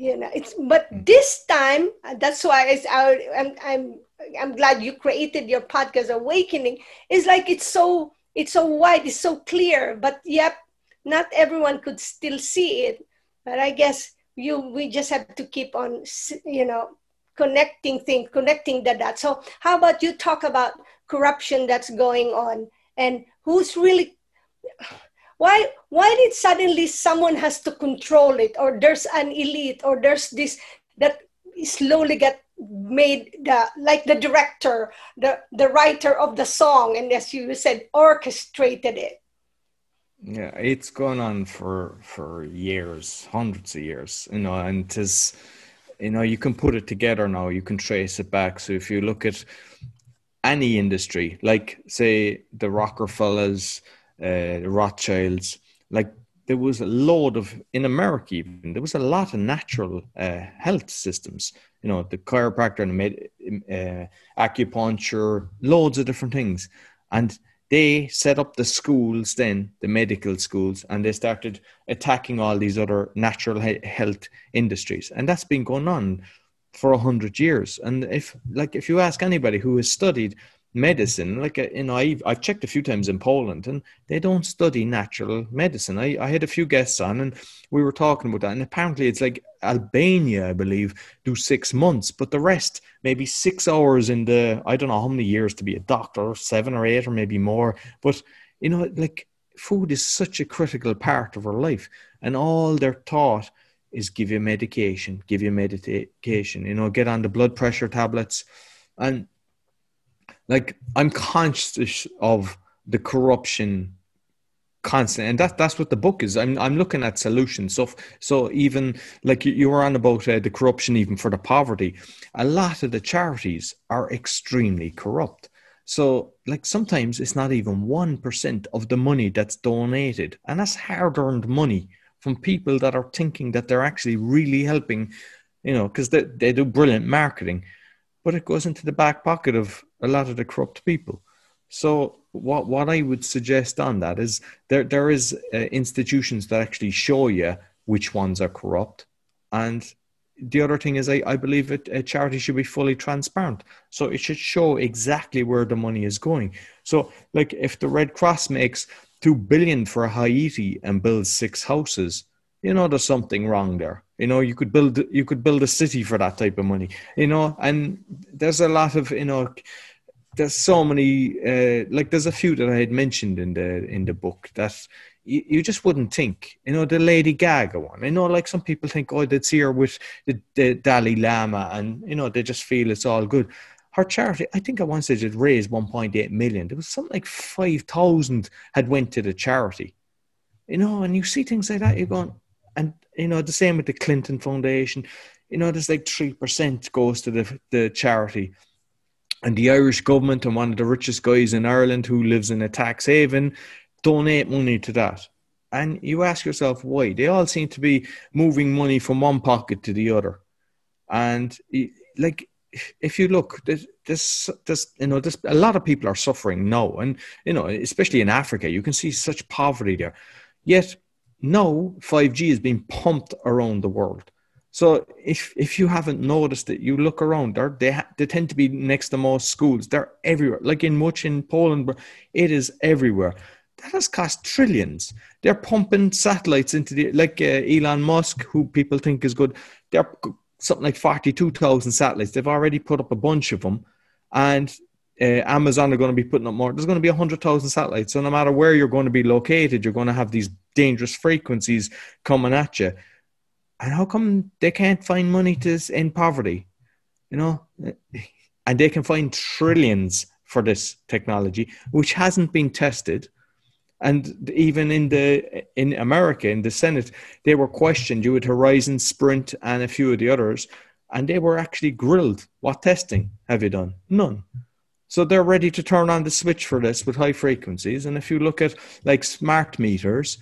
Speaker 1: you know it's but this time uh, that's why it's out I'm, I'm i'm glad you created your podcast awakening. It's like it's so it's so wide it's so clear but yep not everyone could still see it. But i guess you we just have to keep on you know connecting things connecting the dots. So how about you talk about corruption that's going on and who's really why why did suddenly someone has to control it or there's an elite or there's this that slowly get made the like the director the the writer of the song and as you said orchestrated it?
Speaker 2: Yeah it's gone on for for years hundreds of years you know and it is you know you can put it together now you can trace it back. So if you look at any industry like say the rockefellers uh, Rothschilds. Like there was a load of in America even there was a lot of natural uh, health systems. You know, the chiropractor and med, uh, acupuncture, loads of different things, and they set up the schools then the medical schools and they started attacking all these other natural health industries and that's been going on for a hundred years and if like if you ask anybody who has studied medicine. Like, uh, you know, I've, I've checked a few times in Poland and they don't study natural medicine. I, I had a few guests on and we were talking about that. And apparently it's like Albania, I believe, do six months, but the rest, maybe six hours in the, I don't know how many years to be a doctor, seven or eight or maybe more. But, you know, like food is such a critical part of our life. And all they're taught is give you medication, give you medication, you know, get on the blood pressure tablets. And like I'm conscious of the corruption constant and that that's what the book is. I'm i'm looking at solutions. So so even like you, you were on about uh, the corruption even for the poverty. A lot of the charities are extremely corrupt. So like sometimes it's not even 1% of the money that's donated and that's hard earned money from people that are thinking that they're actually really helping you know because they, they do brilliant marketing but it goes into the back pocket of a lot of the corrupt people. So what what I would suggest on that is there there is uh, institutions that actually show you which ones are corrupt, and the other thing is I, I believe it, a charity should be fully transparent, so it should show exactly where the money is going. So like if the Red Cross makes two billion for Haiti and builds six houses, you know there's something wrong there you know you could build you could build a city for that type of money you know and there's a lot of you know there's so many uh, like there's a few that i had mentioned in the in the book that you, you just wouldn't think you know the lady gaga one. I know like some people think oh they'd see her with the, the dalai lama and you know they just feel it's all good. Her charity i think at one stage it raised 1.8 million. There was something like 5000 had went to the charity. You know and you see things like that you're going and you know the same with the Clinton Foundation. You know, there's like three percent goes to the the charity, and the Irish government and one of the richest guys in Ireland who lives in a tax haven donate money to that. And you ask yourself why? They all seem to be moving money from one pocket to the other, and like if you look, this, this, this, you know, this, a lot of people are suffering now, and you know, especially in Africa, you can see such poverty there. Yet now 5G is being pumped around the world. So if if you haven't noticed it, you look around. They're, they ha- they tend to be next to most schools. They're everywhere. Like in much in Poland, it is everywhere. That has cost trillions. They're pumping satellites into the like uh, Elon Musk, who people think is good. They're something like forty-two thousand satellites. They've already put up a bunch of them, and uh, Amazon are going to be putting up more. There's going to be 100,000 satellites. So no matter where you're going to be located, you're going to have these dangerous frequencies coming at you. And how come they can't find money to end poverty? You know, (laughs) and they can find trillions for this technology, which hasn't been tested. And even in the in America, in the Senate, they were questioned. You had Verizon, Sprint, and a few of the others, and they were actually grilled. What testing have you done? None. So they're ready to turn on the switch for this with high frequencies. And if you look at like smart meters,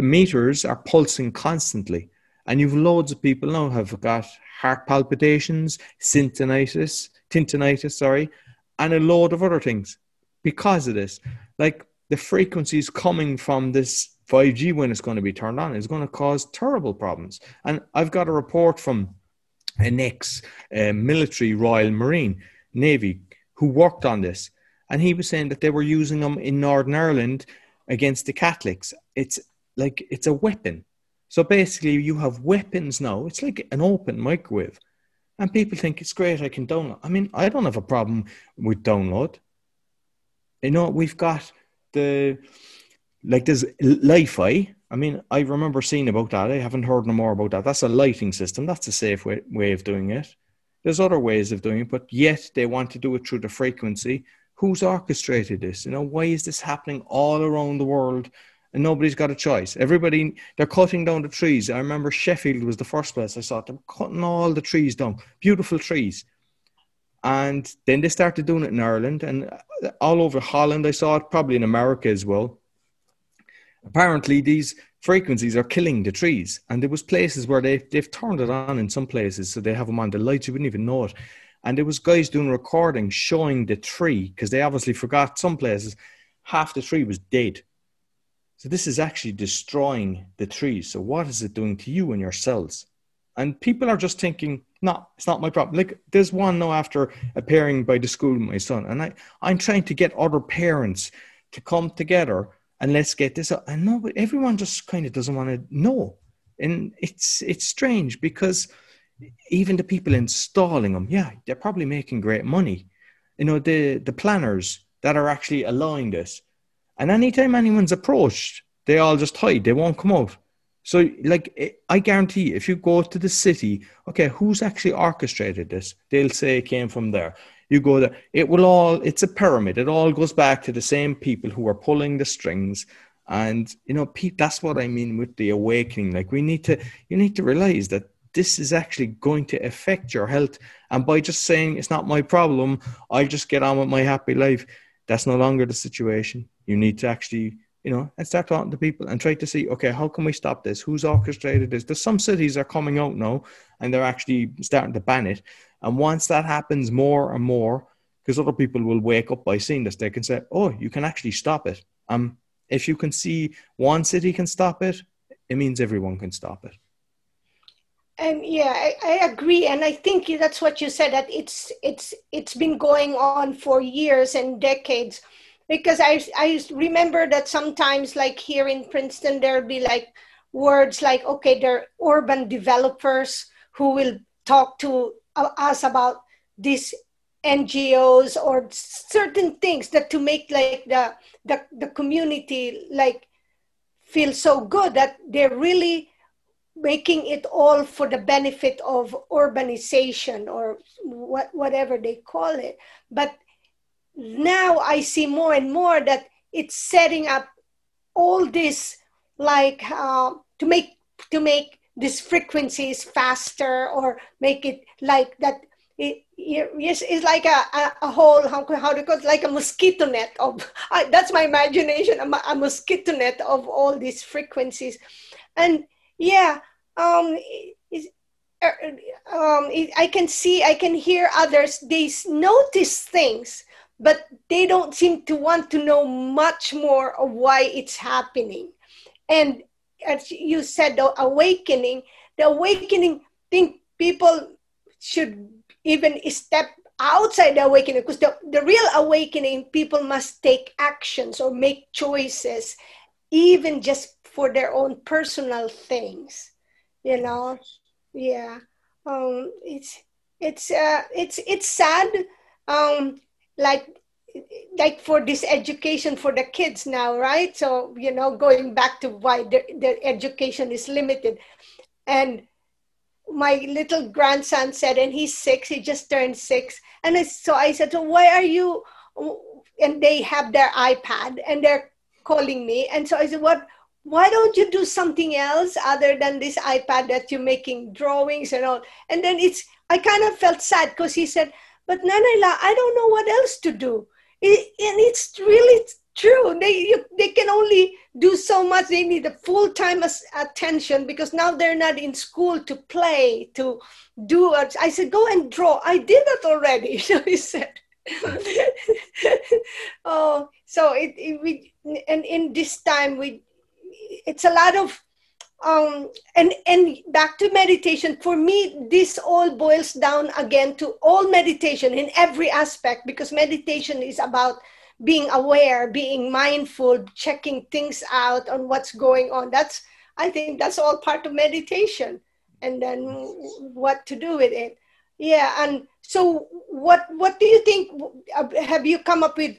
Speaker 2: the meters are pulsing constantly. And you've loads of people now have got heart palpitations, tinnitus, tinnitus, sorry, and a load of other things because of this. Like the frequencies coming from this 5G when it's going to be turned on is going to cause terrible problems. And I've got a report from an ex uh, military Royal Marine Navy who worked on this, and he was saying that they were using them in Northern Ireland against the Catholics. It's like it's a weapon. So basically, you have weapons now. It's like an open microwave, and people think it's great. I can download. I mean, I don't have a problem with download. You know, we've got the like there's Li-Fi. I mean, I remember seeing about that. I haven't heard no more about that. That's a lighting system. That's a safe way, way of doing it. There's other ways of doing it, but yet they want to do it through the frequency. Who's orchestrated this? You know, why is this happening all around the world? And nobody's got a choice. Everybody, they're cutting down the trees. I remember Sheffield was the first place I saw them cutting all the trees down, beautiful trees. And then they started doing it in Ireland and all over Holland. I saw it probably in America as well. Apparently, these frequencies are killing the trees. And there was places where they they've turned it on in some places, so they have them on the lights. You wouldn't even know it. And there was guys doing recordings showing the tree because they obviously forgot some places half the tree was dead. So this is actually destroying the trees. So what is it doing to you and your cells? And people are just thinking no, it's not my problem. Like there's one now after appearing by the school my son, and I I'm trying to get other parents to come together and let's get this. Up. And no, but everyone just kind of doesn't want to know, and it's it's strange because even the people installing them, yeah, they're probably making great money. You know, the the planners that are actually allowing this, and anytime anyone's approached, they all just hide. They won't come out. So, like, eh, I guarantee if you go to the city, okay, who's actually orchestrated this? They'll say it came from there. You go there, it will all, it's a pyramid. It all goes back to the same people who are pulling the strings. And, you know, Pete, that's what I mean with the awakening. Like, we need to, you need to realize that this is actually going to affect your health. And by just saying it's not my problem, I'll just get on with my happy life, that's no longer the situation. You need to actually you know, and start talking to people and try to see, okay, how can we stop this? Who's orchestrated this? There's some cities are coming out now and they're actually starting to ban it. And once that happens more and more, because other people will wake up by seeing this, they can say, oh, you can actually stop it. Um, if you can see one city can stop it, it means everyone can stop it.
Speaker 1: And yeah, I, I, agree, and I think that's what you said. That it's it's it's been going on for years and decades because I, I remember that sometimes like here in princeton there'll be like words like okay there are urban developers who will talk to uh, us about these ngos or certain things that to make like the the, the community like feel so good that they're really making it all for the benefit of urbanization or what, whatever they call it. But now I see more and more that it's setting up all this like uh, to make to make these frequencies faster or make it like that it, yes it's like a, a, a, whole how, how do you call it? Like a mosquito net of (laughs) I, that's my imagination a, a, mosquito net of all these frequencies. And yeah um, it, er, um, i can see i can hear others they notice things but they don't seem to want to know much more of why it's happening. And as you said, the awakening, the awakening, think people should even step outside the awakening because the, the real awakening, people must take actions or make choices, even just for their own personal things, you know? Yeah. Um, it's, it's, uh, it's, it's sad. Um, like like for this education for the kids now right so you know going back to why the, the education is limited and my little grandson said and he's six he just turned six and so i said so why are you and they have their ipad and they're calling me and so i said what why don't you do something else other than this ipad that you're making drawings and all and then it's i kind of felt sad because he said but Nanaila, I don't know what else to do. It, and it's really true. They, you, they can only do so much. They need a full time attention because now they're not in school to play, to do. I said, go and draw. I did that already. (laughs) So he said, (laughs) oh, so it, it, we, and in this time, we, it's a lot of um, and and back to meditation for me this all boils down again to all meditation in every aspect because meditation is about being aware being mindful checking things out on what's going on. That's i think that's all part of meditation and then what to do with it. Yeah and so what what do you think have you come up with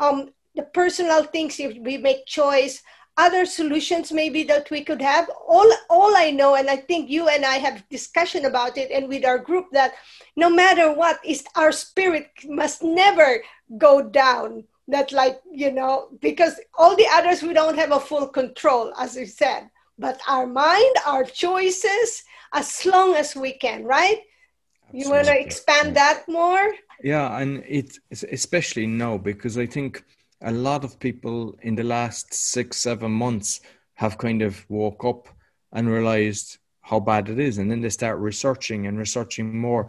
Speaker 1: um the personal things if we make choice other solutions maybe that we could have. All all i know and i think you and i have discussion about it and with our group that no matter what is our spirit must never go down. That like you know because all the others we don't have a full control as you said. But our mind our choices as long as we can right? Absolutely. you want to expand that more?
Speaker 2: Yeah and it especially now because i think a lot of people in the last six, seven months have kind of woke up and realized how bad it is. And then they start researching and researching more.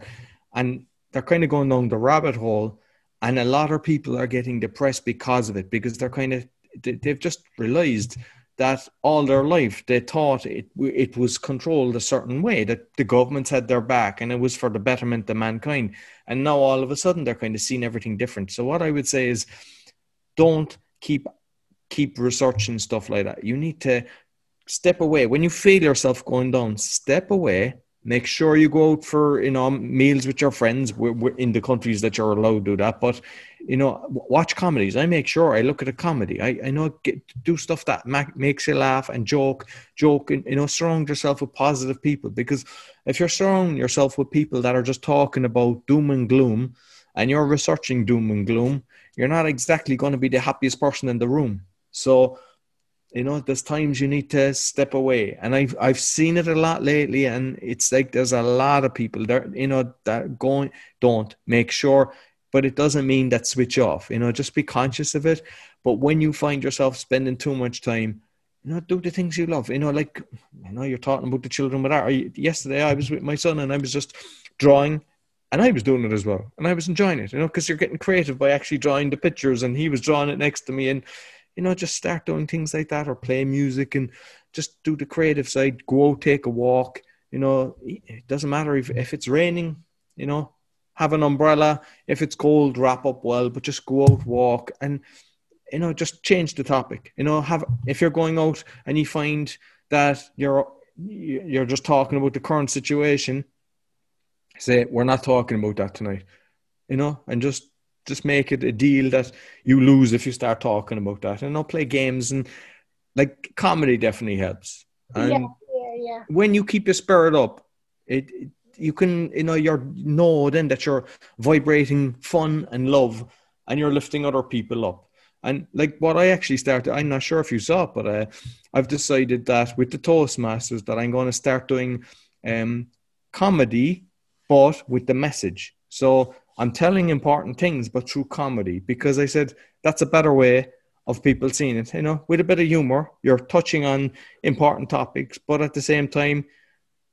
Speaker 2: And they're kind of going down the rabbit hole. And a lot of people are getting depressed because of it, because they're kind of, they've just realized that all their life they thought it it was controlled a certain way that the governments had their back and it was for the betterment of mankind and now all of a sudden they're kind of seeing everything different so what i would say is don't keep keep researching stuff like that. You need to step away. When you feel yourself going down step away. Make sure you go out for you know meals with your friends in the countries that you're allowed to do that. But you know watch comedies. I make sure i look at a comedy. I, I know get, do stuff that makes you laugh and joke joke and you know surround yourself with positive people. Because if you're surrounding yourself with people that are just talking about doom and gloom and you're researching doom and gloom you're not exactly going to be the happiest person in the room. So you know there's times you need to step away. And i've i've seen it a lot lately and it's like there's a lot of people there you know that going don't make sure but it doesn't mean that switch off you know just be conscious of it. But when you find yourself spending too much time you know do the things you love you know like i know you're talking about the children with art. Yesterday i was with my son and i was just drawing and I was doing it as well, and I was enjoying it, you know, because you're getting creative by actually drawing the pictures, and he was drawing it next to me, and you know, just start doing things like that or play music and just do the creative side. Go out, take a walk. You know, it doesn't matter if, if it's raining, you know, have an umbrella. If it's cold, wrap up well, but just go out, walk, and you know, just change the topic. You know, have if you're going out and you find that you're you're just talking about the current situation, say we're not talking about that tonight. You know, and just just make it a deal that you lose if you start talking about that and not play games and like comedy definitely helps and
Speaker 1: yeah, yeah, yeah.
Speaker 2: when you keep your spirit up it, it you can you know you're know then that you're vibrating fun and love and you're lifting other people up and like what i actually started i'm not sure if you saw it but uh, i've decided that with the toastmasters that i'm going to start doing um, comedy but with the message so I'm telling important things, but through comedy, because I said that's a better way of people seeing it. You know, with a bit of humor, you're touching on important topics, but at the same time,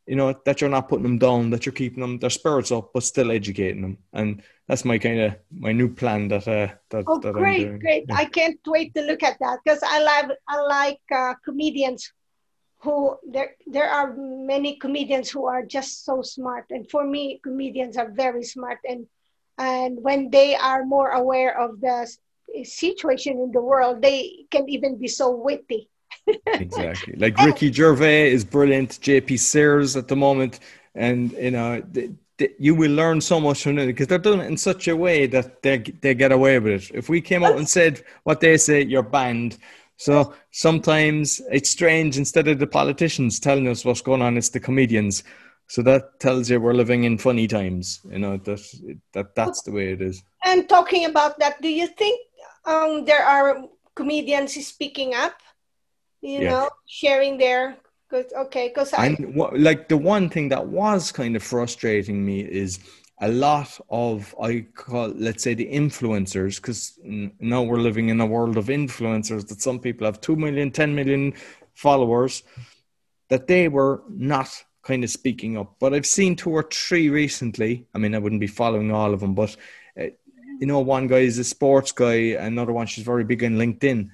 Speaker 2: you know that you're not putting them down, that you're keeping them their spirits up, but still educating them. And that's my kind of my new plan that uh, that.
Speaker 1: Oh,
Speaker 2: that
Speaker 1: great, great! Yeah. I can't wait to look at that because I like I like uh, comedians who there there are many comedians who are just so smart, and for me, comedians are very smart. And and when they are more aware of the situation in the world they can even be so witty.
Speaker 2: Exactly. Like ricky gervais is brilliant jp sears at the moment. And you know you will learn so much from it because they're doing it in such a way that they they get away with it. If we came out and said what they say, you're banned. So sometimes it's strange. Instead of the politicians telling us what's going on, it's the comedians. So that tells you we're living in funny times. You know that that that's the way it is.
Speaker 1: And talking about that, do you think um, there are comedians speaking up? You yeah. know, sharing their Cause, okay, because I
Speaker 2: and like the one thing that was kind of frustrating me is a lot of I call let's say the influencers because now we're living in a world of influencers that some people have 2 million 10 million followers that they were not kind of speaking up. But I've seen two or three recently. I mean, I wouldn't be following all of them, but uh, you know, one guy is a sports guy, another one she's very big on LinkedIn,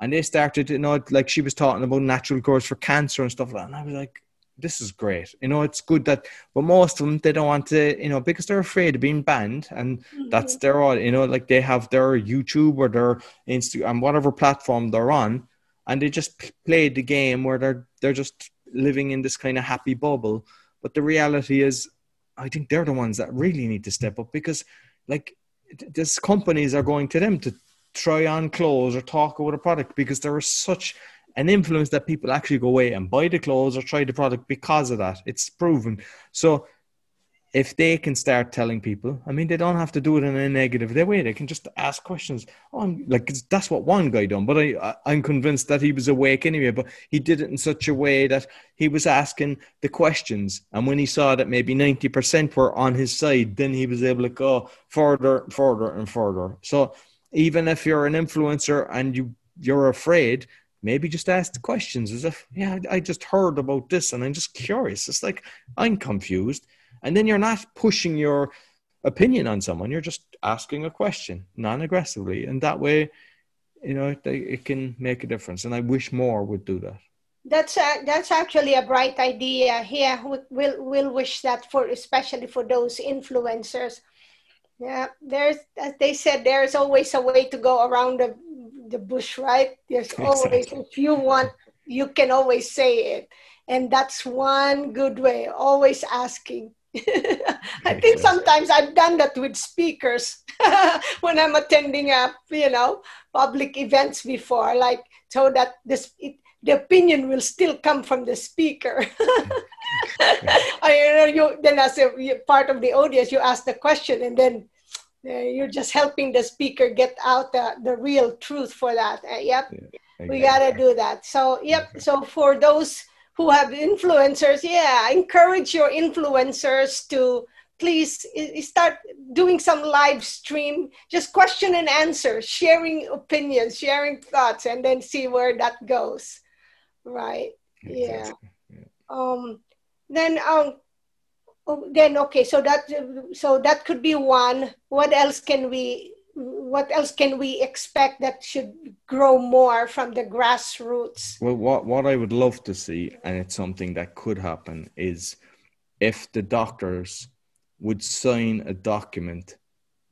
Speaker 2: and they started, you know, like she was talking about natural cures for cancer and stuff like that, and I was like. This is great. You know, it's good that, but most of them, they don't want to, you know, because they're afraid of being banned. And mm-hmm. that's their, all, you know, like they have their YouTube or their Instagram, whatever platform they're on, and they just play the game where they're, they're just living in this kind of happy bubble. But the reality is, I think they're the ones that really need to step up because, like, these companies are going to them to try on clothes or talk about a product because there is such an influence that people actually go away and buy the clothes or try the product because of that. It's proven. So if they can start telling people, I mean, they don't have to do it in a negative way. They can just ask questions. Oh, I'm, like that's what one guy done, but I, I am convinced that he was awake anyway. But he did it in such a way that he was asking the questions, and when he saw that maybe ninety percent were on his side, then he was able to go further, further, and further. So even if you're an influencer and you you're afraid, maybe just ask the questions as if, yeah, I just heard about this and I'm just curious. It's like I'm confused and then you're not pushing your opinion on someone, you're just asking a question non aggressively. And that way, you know, it, it can make a difference. And I wish more would do that.
Speaker 1: That's a, that's actually a bright idea. Yeah, we'll we'll wish that for especially for those influencers. Yeah, there's as they said, there's always a way to go around the the bush, right? There's (laughs) always exactly. if you want, you can always say it, and that's one good way. Always asking. (laughs) I think sometimes I've done that with speakers (laughs) when I'm attending a you know public events before, like so that this it, the opinion will still come from the speaker. I, you know, you then as a part of the audience, you ask the question, and then you're just helping the speaker get out the, the real truth for that. Uh, yep, yeah, exactly. we gotta do that. So, yep. So for those who have influencers, yeah, encourage your influencers to please start doing some live stream just question and answer sharing opinions sharing thoughts and then see where that goes right yeah. yeah um then um Oh, then okay so that so that could be one. What else can we what else can we expect that should grow more from the grassroots?
Speaker 2: Well what what i would love to see and it's something that could happen is if the doctors would sign a document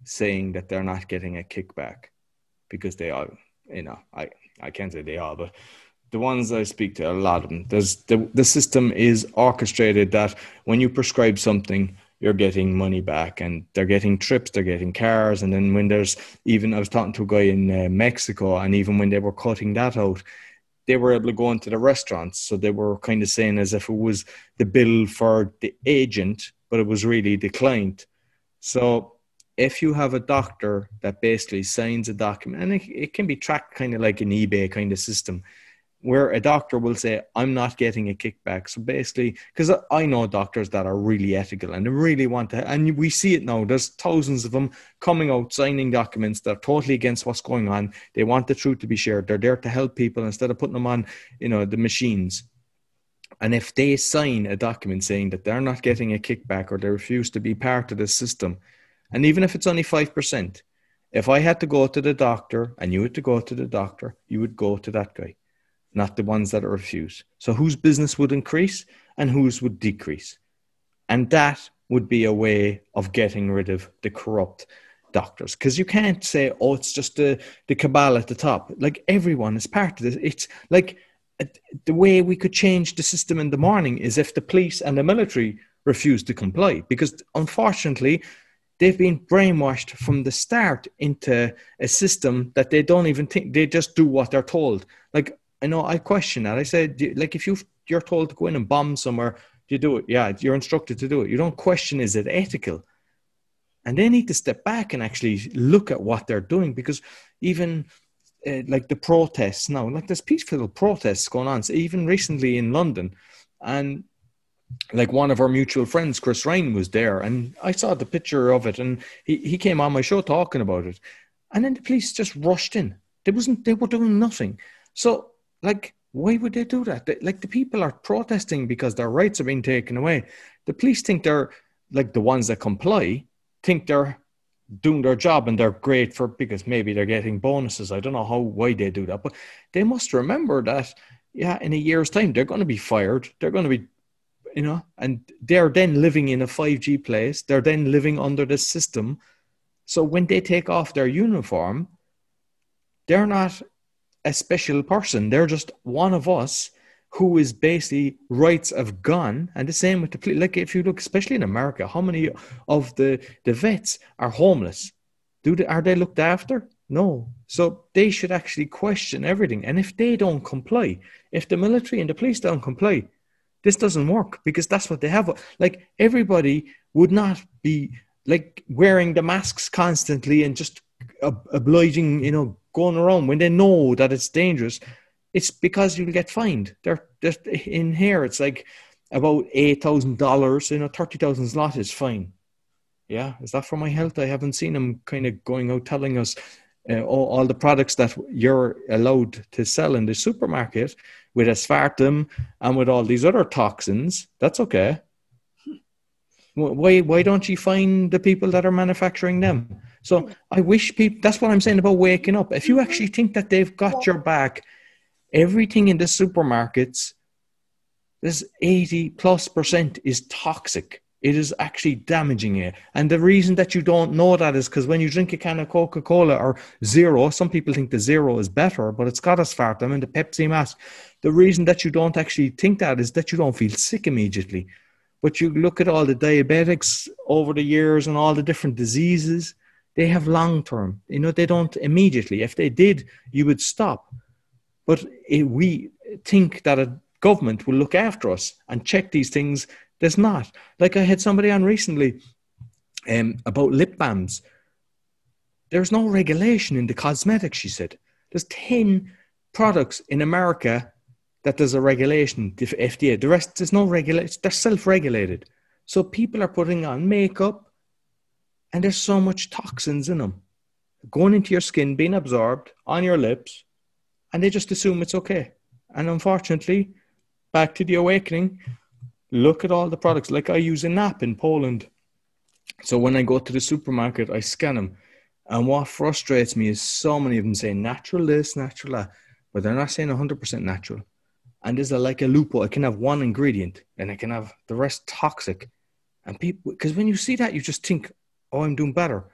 Speaker 2: saying that they're not getting a kickback because they are you know i i can't say they are but the ones I speak to, a lot of them, there's the, the system is orchestrated that when you prescribe something, you're getting money back and they're getting trips, they're getting cars. And then when there's even, I was talking to a guy in uh, Mexico, and even when they were cutting that out, they were able to go into the restaurants. So they were kind of saying as if it was the bill for the agent, but it was really the client. So if you have a doctor that basically signs a document, and it, it can be tracked kind of like an eBay kind of system, where a doctor will say, I'm not getting a kickback. So basically, because I know doctors that are really ethical and they really want to, and we see it now, there's thousands of them coming out signing documents that are totally against what's going on. They want the truth to be shared. They're there to help people instead of putting them on, you know, the machines. And if they sign a document saying that they're not getting a kickback or they refuse to be part of the system, and even if it's only 5%, if I had to go to the doctor and you had to go to the doctor, you would go to that guy not the ones that are refused. So whose business would increase and whose would decrease? And that would be a way of getting rid of the corrupt doctors. Because you can't say oh it's just the the cabal at the top. Like everyone is part of this. It's like uh, the way we could change the system in the morning is if the police and the military refuse to comply. Because unfortunately they've been brainwashed from the start into a system that they don't even think they just do what they're told. Like I know I question that. I said, like, if you you're told to go in and bomb somewhere, you do it. Yeah, you're instructed to do it. You don't question is it ethical, and they need to step back and actually look at what they're doing because even uh, like the protests now, like there's peaceful protests going on. So even recently in London, and like one of our mutual friends, Chris Ryan, was there, and I saw the picture of it, and he, he came on my show talking about it, and then the police just rushed in. They wasn't they were doing nothing. So like, why would they do that? Like, the people are protesting because their rights are being taken away. The police think they're like the ones that comply, think they're doing their job and they're great for because maybe they're getting bonuses. I don't know how why they do that, but they must remember that yeah, in a year's time they're going to be fired. They're going to be you know, and they're then living in a 5G place. They're then living under this system. So when they take off their uniform, they're not a special person. They're just one of us who is basically rights have gone. And the same with the police. like if you look, especially in America, how many of the, the vets are homeless? Do they are they looked after? No. So they should actually question everything. And if they don't comply, if the military and the police don't comply, this doesn't work because that's what they have. Like everybody would not be like wearing the masks constantly and just obliging, you know, going around when they know that it's dangerous, it's because you'll get fined. They're just in here. It's like about eight thousand dollars. You know, thirty thousand zloty is fine. Yeah, is that for my health? I haven't seen them kind of going out telling us uh, all, all, the products that you're allowed to sell in the supermarket with aspartame and with all these other toxins. That's okay. Why why don't you find the people that are manufacturing them? So I wish people, that's what I'm saying about waking up. If you mm-hmm. actually think that they've got your back, everything in the supermarkets, this 80 plus percent is toxic. It is actually damaging you. And the reason that you don't know that is because when you drink a can of Coca Cola or zero, some people think the zero is better, but it's got aspartame and the Pepsi Max. The reason that you don't actually think that is that you don't feel sick immediately. But you look at all the diabetics over the years and all the different diseases, they have long term. You know, they don't immediately. If they did, you would stop. But we think that a government will look after us and check these things. There's not. Like I had somebody on recently um, about lip balms. There's no regulation in the cosmetics, she said. There's 10 products in America that there's a regulation, the FDA. The rest, there's no regulation. They're self-regulated. So people are putting on makeup, and there's so much toxins in them going into your skin, being absorbed on your lips, and they just assume it's okay. And unfortunately, back to the awakening, look at all the products. Like I use a nap in Poland. So when I go to the supermarket, I scan them. And what frustrates me is so many of them say natural this, natural that, but they're not saying 100% natural and there's a, like a loophole. It can have one ingredient and it can have the rest toxic. And people, because when you see that, you just think, oh, I'm doing better.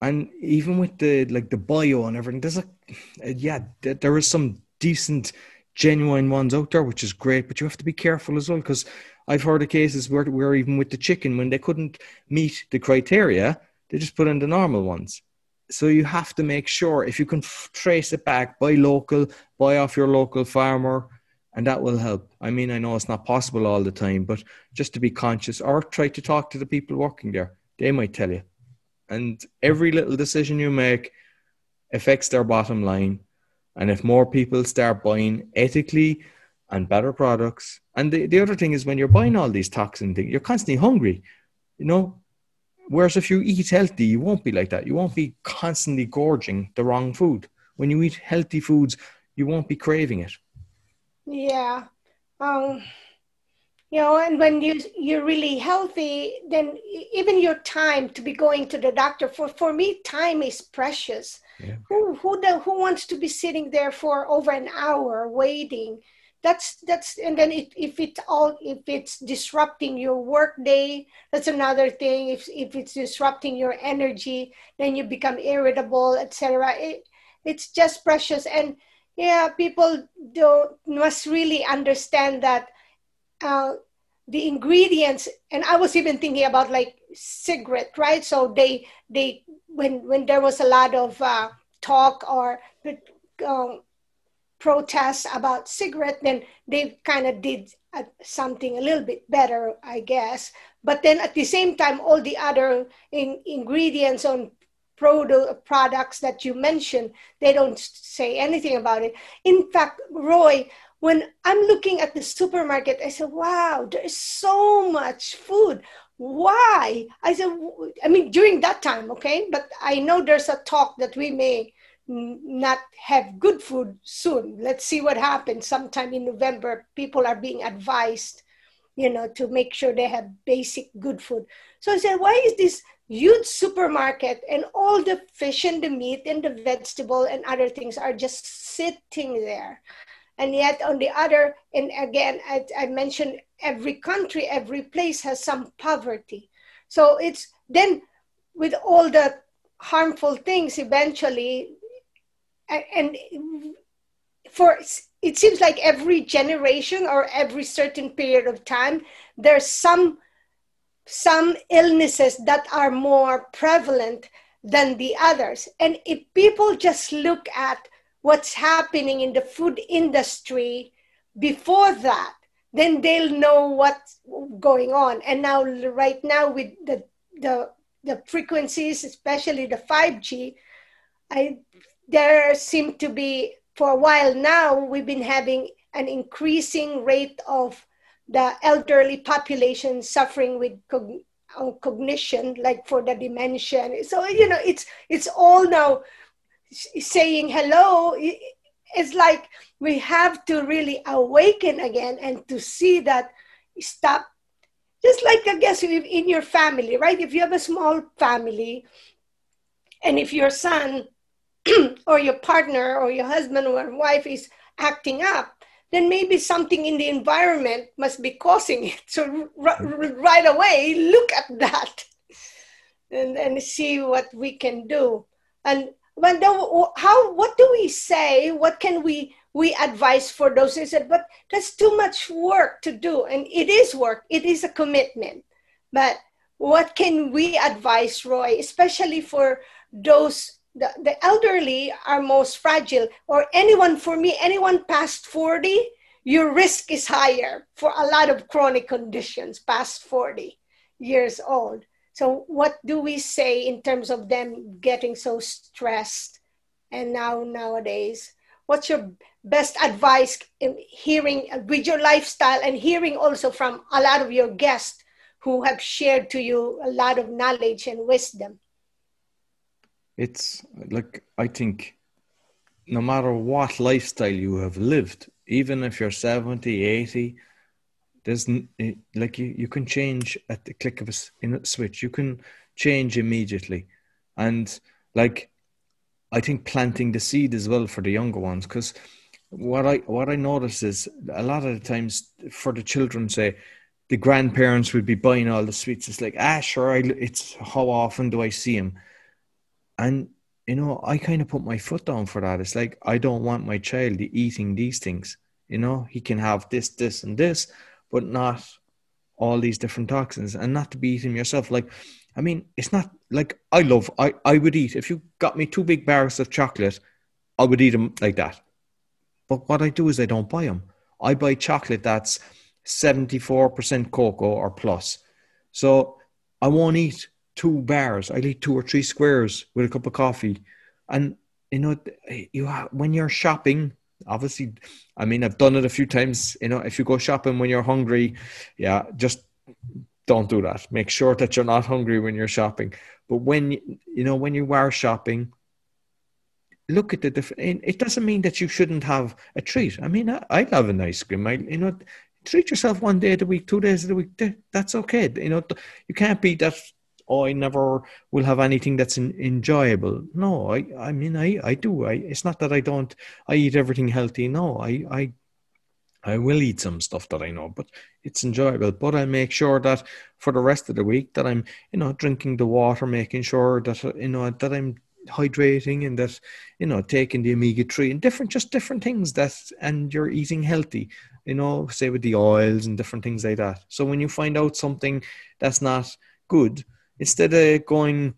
Speaker 2: And even with the like the bio and everything, there's a (sighs) yeah, there is some decent, genuine ones out there, which is great. But you have to be careful as well because I've heard of cases where, where even with the chicken, when they couldn't meet the criteria, they just put in the normal ones so you have to make sure if you can f- trace it back buy local buy off your local farmer and that will help i mean i know it's not possible all the time but just to be conscious or try to talk to the people working there they might tell you and every little decision you make affects their bottom line and if more people start buying ethically and better products and the, the other thing is when you're buying all these toxin things you're constantly hungry you know Whereas if you eat healthy, you won't be like that. You won't be constantly gorging the wrong food. When you eat healthy foods, you won't be craving it.
Speaker 1: Yeah. Um, you know, and when you you're really healthy, then even your time to be going to the doctor for for me, time is precious. Yeah. Who who the, who wants to be sitting there for over an hour waiting? that's that's and then it, if it's all if it's disrupting your work day that's another thing if, if it's disrupting your energy then you become irritable etc it, it's just precious and yeah people don't must really understand that uh, the ingredients and i was even thinking about like cigarette right so they they when when there was a lot of uh, talk or um, protests about cigarette, then they kind of did uh, something a little bit better, I guess. But then at the same time, all the other in, ingredients on product, products that you mentioned, they don't say anything about it. In fact, Roy, when I'm looking at the supermarket, I said, wow, there's so much food. Why? I said, I mean, during that time, okay, but I know there's a talk that we may not have good food soon. Let's see what happens sometime in November. People are being advised, you know, to make sure they have basic good food. So I said, why is this huge supermarket and all the fish and the meat and the vegetable and other things are just sitting there? And yet on the other, and again, I, I mentioned every country, every place has some poverty. So it's then with all the harmful things eventually and for it seems like every generation or every certain period of time there's some some illnesses that are more prevalent than the others and if people just look at what's happening in the food industry before that then they'll know what's going on and now right now with the the the frequencies especially the 5g i there seem to be, for a while now, we've been having an increasing rate of the elderly population suffering with uh, cognition, like for the dementia. So, you know, it's, it's all now saying hello. It's like we have to really awaken again and to see that stop just like i guess in your family right if you have a small family And if your son (clears throat) or your partner or your husband or wife is acting up, then maybe something in the environment must be causing it. So r- mm-hmm. right away, look at that (laughs) and, and see what we can do. And the, how what do we say? What can we we advise for those who said, but that's too much work to do, and it is work. It is a commitment. But what can we advise, Roy, especially for those the, the elderly are most fragile, or anyone for me, anyone past 40, your risk is higher for a lot of chronic conditions past 40 years old. So, what do we say in terms of them getting so stressed? And now, nowadays, what's your best advice in hearing with your lifestyle and hearing also from a lot of your guests who have shared to you a lot of knowledge and wisdom?
Speaker 2: It's like, I think no matter what lifestyle you have lived, even if you're 70, 80, there's eh, like you, you can change at the click of a, switch. You can change immediately, and like I think planting the seed as well for the younger ones because what I what I notice is a lot of the times for the children say the grandparents would be buying all the sweets. It's like ah sure, I, it's how often do I see him, and you know I kind of put my foot down for that. It's like I don't want my child eating these things. You know he can have this, this, and this, but not all these different toxins and not to be eating yourself. Like, I mean, it's not like I love, I, I would eat, if you got me two big bars of chocolate, I would eat them like that. But what I do is I don't buy them. I buy chocolate that's 74% cocoa or plus. So I won't eat two bars. I'll eat two or three squares with a cup of coffee. And, you know, you have, when you're shopping, obviously i mean i've done it a few times you know if you go shopping when you're hungry yeah just don't do that. Make sure that you're not hungry when you're shopping. But when you know when you are shopping look at the different it doesn't mean that you shouldn't have a treat. I mean i, I love an ice cream. I you know treat yourself one day of the week two days of the week that's okay. You know you can't be that oh, I never will have anything that's in, enjoyable. No, I, I mean, I, I do. I, it's not that I don't, I eat everything healthy. No, I, I, I will eat some stuff that I know, but it's enjoyable. But I make sure that for the rest of the week that I'm, you know, drinking the water, making sure that, uh, you know, that I'm hydrating and that, you know, taking the omega 3 and different, just different things that, and you're eating healthy, you know, say with the oils and different things like that. So when you find out something that's not good, instead of going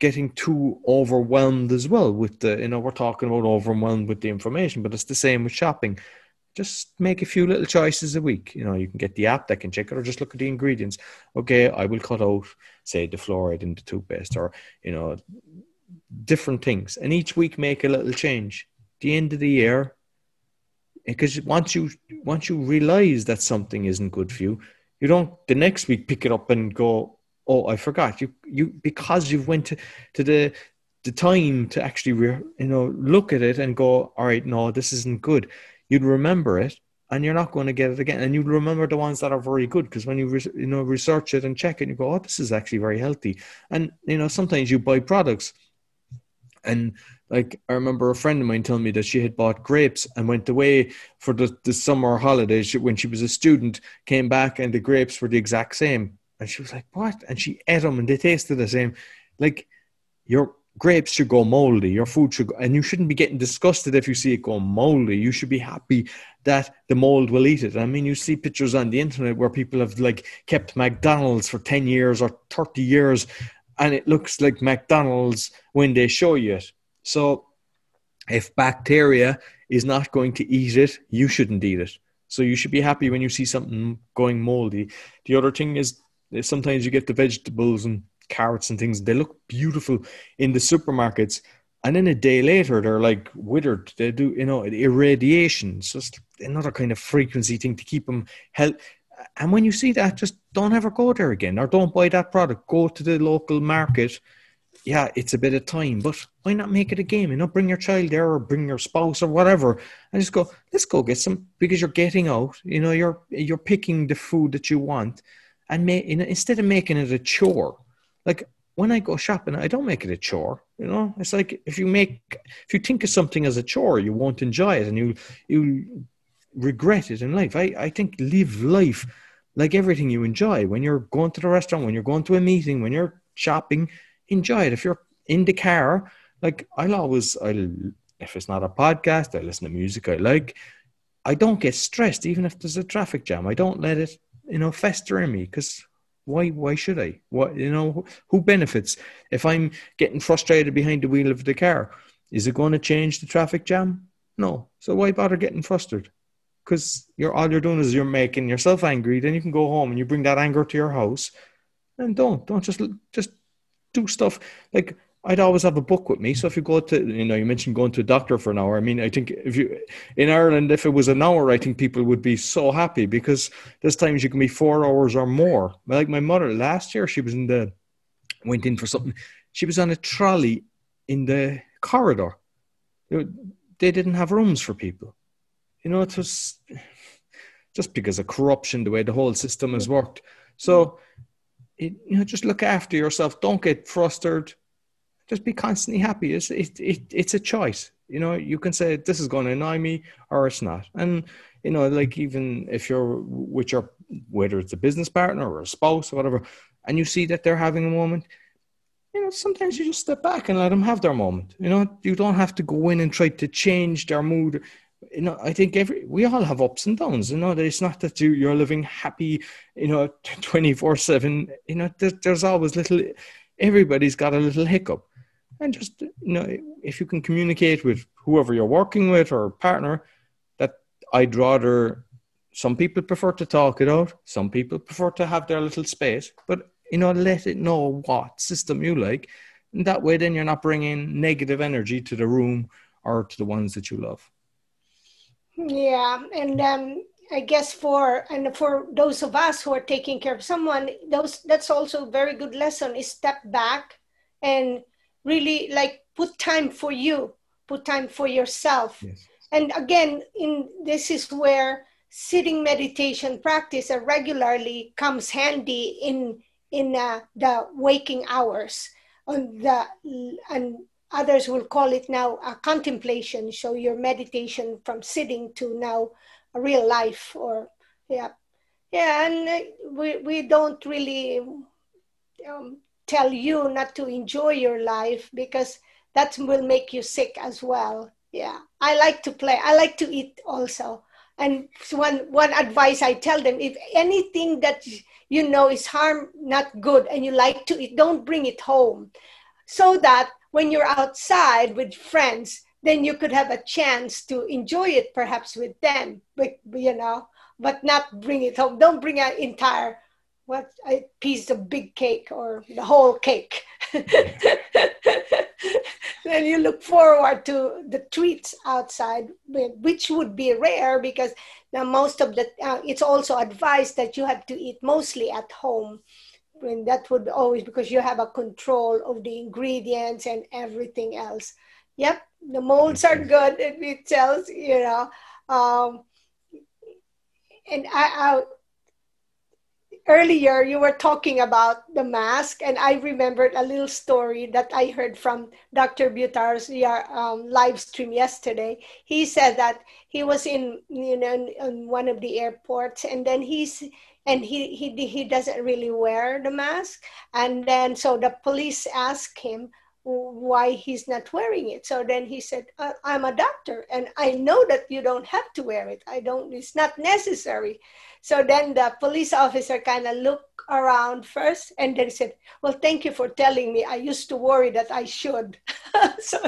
Speaker 2: getting too overwhelmed as well with the you know we're talking about overwhelmed with the information but it's the same with shopping. Just make a few little choices a week. You know you can get the app that can check it or just look at the ingredients. Okay i will cut out say the fluoride in the toothpaste or you know different things. And each week make a little change. The end of the year because once you once you realize that something isn't good for you you don't the next week pick it up and go oh i forgot. You you because you've went to, to the the time to actually re, you know look at it and go all right no this isn't good. You'd remember it and you're not going to get it again. And you'd remember the ones that are very good because when you re, you know research it and check it you go oh this is actually very healthy. And you know sometimes you buy products and like I remember a friend of mine telling me that she had bought grapes and went away for the, the summer holidays when she was a student, came back and the grapes were the exact same. And she was like, What? And she ate them and they tasted the same. Like, your grapes should go moldy, your food should go, and you shouldn't be getting disgusted if you see it go moldy. You should be happy that the mold will eat it. I mean, you see pictures on the internet where people have like kept McDonald's for 10 years or 30 years, and it looks like McDonald's when they show you it. So, if bacteria is not going to eat it, you shouldn't eat it. So you should be happy when you see something going moldy. The other thing is sometimes you get the vegetables and carrots and things they look beautiful in the supermarkets. And then a day later they're like withered. They do you know irradiation. It's just another kind of frequency thing to keep them healthy and when you see that just don't ever go there again or don't buy that product. Go to the local market. Yeah it's a bit of time but why not make it a game? You know bring your child there or bring your spouse or whatever and just go let's go get some because you're getting out you know you're you're picking the food that you want and instead of making it a chore, like when I go shopping, I don't make it a chore. You know, it's like if you make if you think of something as a chore, you won't enjoy it, and you you regret it in life. I I think live life like everything you enjoy. When you're going to the restaurant, when you're going to a meeting, when you're shopping, enjoy it. If you're in the car, like I'll always I'll if it's not a podcast, I listen to music I like. I don't get stressed even if there's a traffic jam. I don't let it, you know, fester in me because why why should I? What you know, who benefits if I'm getting frustrated behind the wheel of the car? Is it going to change the traffic jam? No. So why bother getting frustrated? Because you're all you're doing is you're making yourself angry. Then you can go home and you bring that anger to your house, and don't don't just just do stuff like I'd always have a book with me. So if you go to, you know, you mentioned going to a doctor for an hour. I mean, I think if you in Ireland, if it was an hour, I think people would be so happy because there's times you can be four hours or more. Like my mother last year, she was in the went in for something. She was on a trolley in the corridor. They didn't have rooms for people. You know, it was just because of corruption, the way the whole system has worked. So, you know, just look after yourself. Don't get frustrated just be constantly happy. It's it, it, it's a choice. You know, you can say this is going to annoy me or it's not. And you know, like even if you're with your whether it's a business partner or a spouse or whatever, and you see that they're having a moment, you know, sometimes you just step back and let them have their moment. You know, you don't have to go in and try to change their mood. You know, I think every we all have ups and downs. You know, it's not that you you're living happy. You know, (laughs) twenty four seven. You know, there's, there's always little. Everybody's got a little hiccup and just you know if you can communicate with whoever you're working with or partner that i'd rather some people prefer to talk it out some people prefer to have their little space but you know let it know what system you like. And that way then you're not bringing negative energy to the room or to the ones that you love.
Speaker 1: Yeah and um I guess for and for those of us who are taking care of someone, those that's also a very good lesson is step back and really like put time for you put time for yourself. Yes. and again in this is where sitting meditation practice regularly comes handy in in uh, the waking hours. On the and others will call it now a contemplation. So your meditation from sitting to now a real life or yeah. Yeah and uh, we, we don't really um, tell you not to enjoy your life because that will make you sick as well. Yeah, I like to play. I like to eat also. And one one advice I tell them: if anything that you know is harm, not good, and you like to eat, don't bring it home, so that when you're outside with friends, then you could have a chance to enjoy it, perhaps with them. But you know, but not bring it home. Don't bring an entire what a piece of big cake or the whole cake. (laughs) then you look forward to the treats outside, which would be rare because now most of the uh, it's also advised that you have to eat mostly at home. And that would always because you have a control of the ingredients and everything else. Yep, the molds are good. It tells you know. Um, and I, I earlier you were talking about the mask and i remembered a little story that i heard from dr Buttar's um, live stream yesterday. He said that he was in you know in one of the airports and then he's and he, he he doesn't really wear the mask and then so the police asked him why he's not wearing it. So then he said uh, i'm a doctor and i know that you don't have to wear it. I don't it's not necessary so then the police officer kind of looked around first and then said, Well, thank you for telling me. I used to worry that I should. (laughs) so,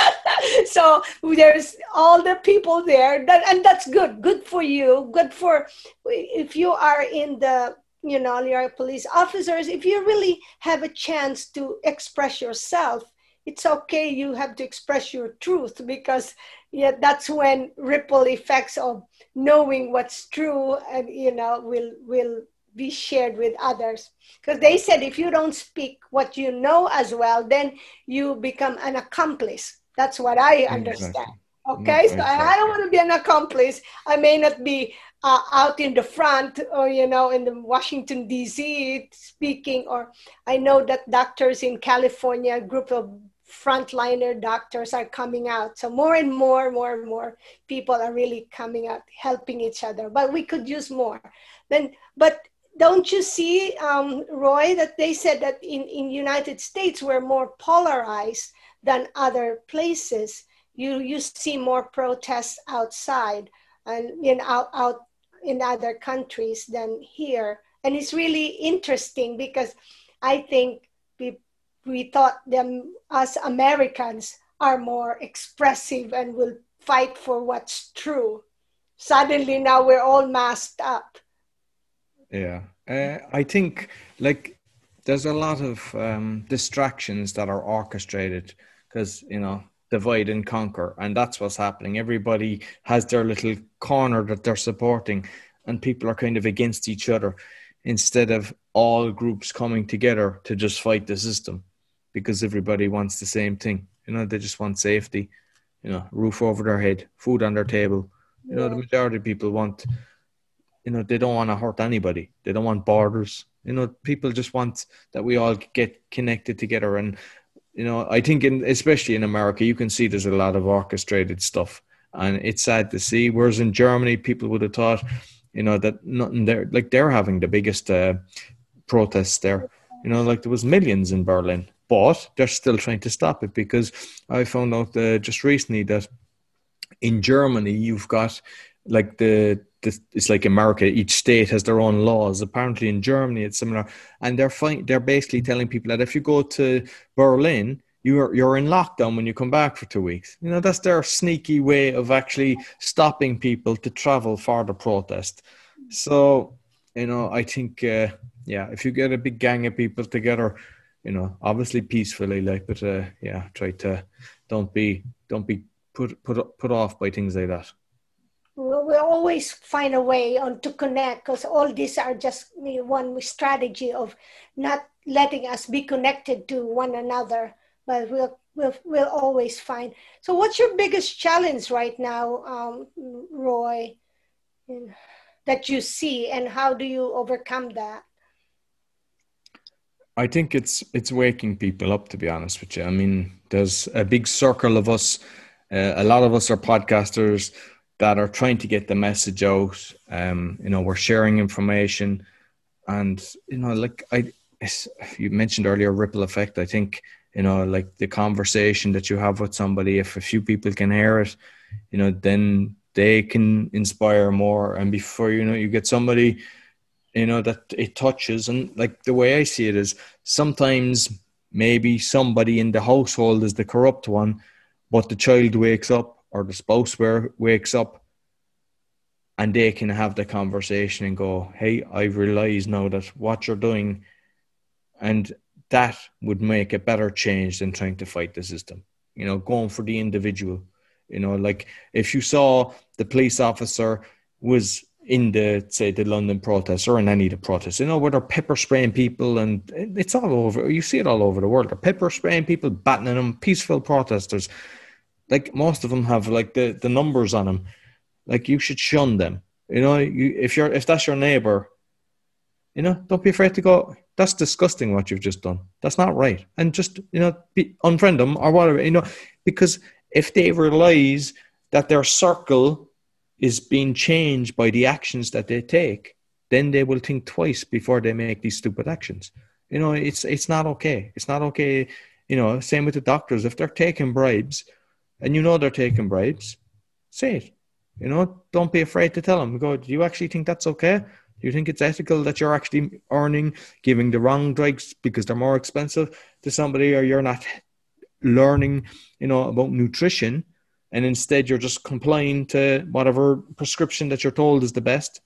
Speaker 1: (laughs) so there's all the people there, that, and that's good. Good for you. Good for if you are in the you know, your police officers, if you really have a chance to express yourself, it's okay you have to express your truth because yeah that's when ripple effects of knowing what's true and you know will will be shared with others. Because they said if you don't speak what you know as well then you become an accomplice. That's what i understand. Okay? So exactly. I, I, don't want to be an accomplice. I may not be uh, out in the front or you know in the washington d.c speaking or i know that doctors in california a group of frontliner doctors are coming out. So more and more, more and more people are really coming out, helping each other. But we could use more. Then, but don't you see, um, Roy, that they said that in in United States we're more polarized than other places. You you see more protests outside and in out out in other countries than here, and it's really interesting because I think we thought them as Americans are more expressive and will fight for what's true. Suddenly now we're all masked up
Speaker 2: yeah, uh, I think like there's a lot of um, distractions that are orchestrated because you know divide and conquer, and that's what's happening. Everybody has their little corner that they're supporting, and people are kind of against each other instead of all groups coming together to just fight the system because everybody wants the same thing. You know, they just want safety, you know, roof over their head, food on their table. You know, the majority of people want you know they don't want to hurt anybody. They don't want borders. You know people just want that we all get connected together. And you know i think in especially in america you can see there's a lot of orchestrated stuff. And it's sad to see. Whereas in germany people would have thought you know that nothing there like they're having the biggest uh, protests there. You know like there was millions in berlin but they're still trying to stop it because i found out uh, just recently that in germany you've got like the this, it's like America. Each state has their own laws. Apparently, in Germany, it's similar, and they're fine, they're basically telling people that if you go to Berlin, you're you're in lockdown when you come back for two weeks. You know that's their sneaky way of actually stopping people to travel for the protest. So you know, I think uh, yeah, if you get a big gang of people together, you know, obviously peacefully, like, but uh, yeah, try to don't be don't be put put put off by things like that.
Speaker 1: Well, we always find a way on to connect because all these are just one strategy of not letting us be connected to one another but we'll we'll, we'll always find. So what's your biggest challenge right now um, roy that you see and how do you overcome that
Speaker 2: i think it's it's waking people up to be honest with you i mean there's a big circle of us uh, a lot of us are podcasters that are trying to get the message out. Um, you know, we're sharing information, and you know, like I, you mentioned earlier, ripple effect. I think you know, like the conversation that you have with somebody, if a few people can hear it, you know, then they can inspire more. And before you know, you get somebody, you know, that it touches. And like the way I see it is, sometimes maybe somebody in the household is the corrupt one, but the child wakes up or the spouse wakes up and they can have the conversation and go, Hey, I realize now that what you're doing, and that would make a better change than trying to fight the system. You know, going for the individual. You know, like if you saw the police officer was in the say the London protests or in any of the protests, you know, where they're pepper spraying people and it's all over. You see it all over the world. They're pepper spraying people, batting them, peaceful protesters like most of them have like the the numbers on them. Like you should shun them. You know, you if you're if that's your neighbor, you know, don't be afraid to go. That's disgusting what you've just done. That's not right. And just you know, be, unfriend them or whatever. You know, because if they realize that their circle is being changed by the actions that they take, then they will think twice before they make these stupid actions. You know, it's it's not okay. It's not okay. You know, same with the doctors. If they're taking bribes, and you know they're taking bribes, say it. You know, don't be afraid to tell them. Go, do you actually think that's okay? Do you think it's ethical that you're actually earning, giving the wrong drugs because they're more expensive to somebody, or you're not learning, you know, about nutrition, and instead you're just complying to whatever prescription that you're told is the best?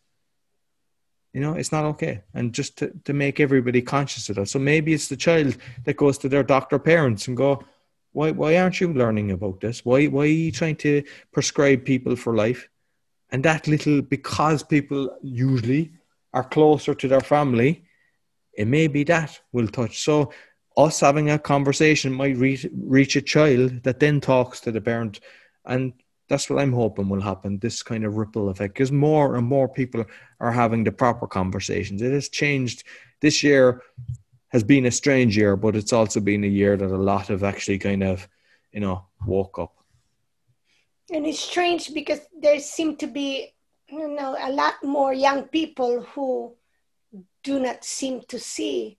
Speaker 2: You know, it's not okay. And just to, to make everybody conscious of that. So maybe it's the child that goes to their doctor parents and go, why why aren't you learning about this? Why why are you trying to prescribe people for life? And that little because people usually are closer to their family, it may be that will touch. So us having a conversation might reach reach a child that then talks to the parent and that's what I'm hoping will happen. This kind of ripple effect, because more and more people are having the proper conversations. It has changed this year has been a strange year, but it's also been a year that a lot have actually kind of, you know, woke up.
Speaker 1: And it's strange because there seem to be, you know, a lot more young people who do not seem to see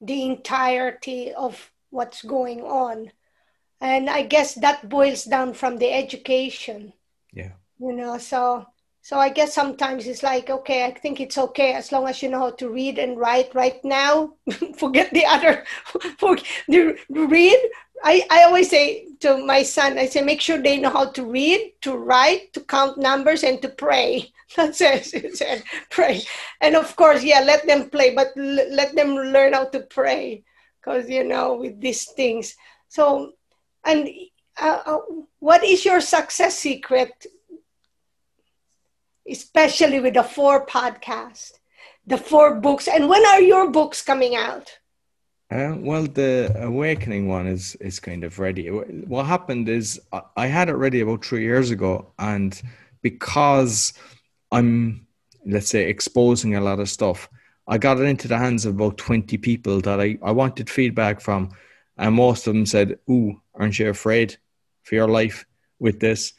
Speaker 1: the entirety of what's going on. And I guess that boils down from the education.
Speaker 2: Yeah.
Speaker 1: You know, so so I guess sometimes it's like, okay, I think it's okay as long as you know how to read and write right now. (laughs) forget the other, (laughs) forget, the read. I, I always say to my son, I say, make sure they know how to read, to write, to count numbers, and to pray. (laughs) That's it. It said, pray. And of course, yeah, let them play, but l- let them learn how to pray. Because, you know, with these things. So, and uh, uh, what is your success secret especially with the four podcast, the four books. And when are your books coming out?
Speaker 2: Uh, well, the awakening one is is kind of ready. What happened is I had it ready about three years ago, and because I'm let's say exposing a lot of stuff, I got it into the hands of about twenty people that I I wanted feedback from, and most of them said, "Ooh, aren't you afraid for your life with this?"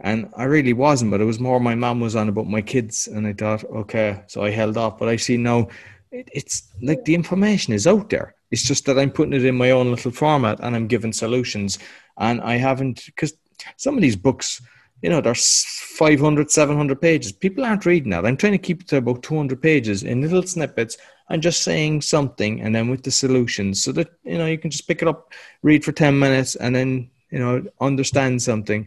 Speaker 2: And I really wasn't, but it was more my mom was on about my kids. And I thought, okay, so I held off. But I see now it, it's like the information is out there. It's just that I'm putting it in my own little format and I'm giving solutions. And I haven't, because some of these books, you know, there's 500, 700 pages. People aren't reading that. I'm trying to keep it to about 200 pages in little snippets and just saying something and then with the solutions so that, you know, you can just pick it up, read for 10 minutes and then, you know, understand something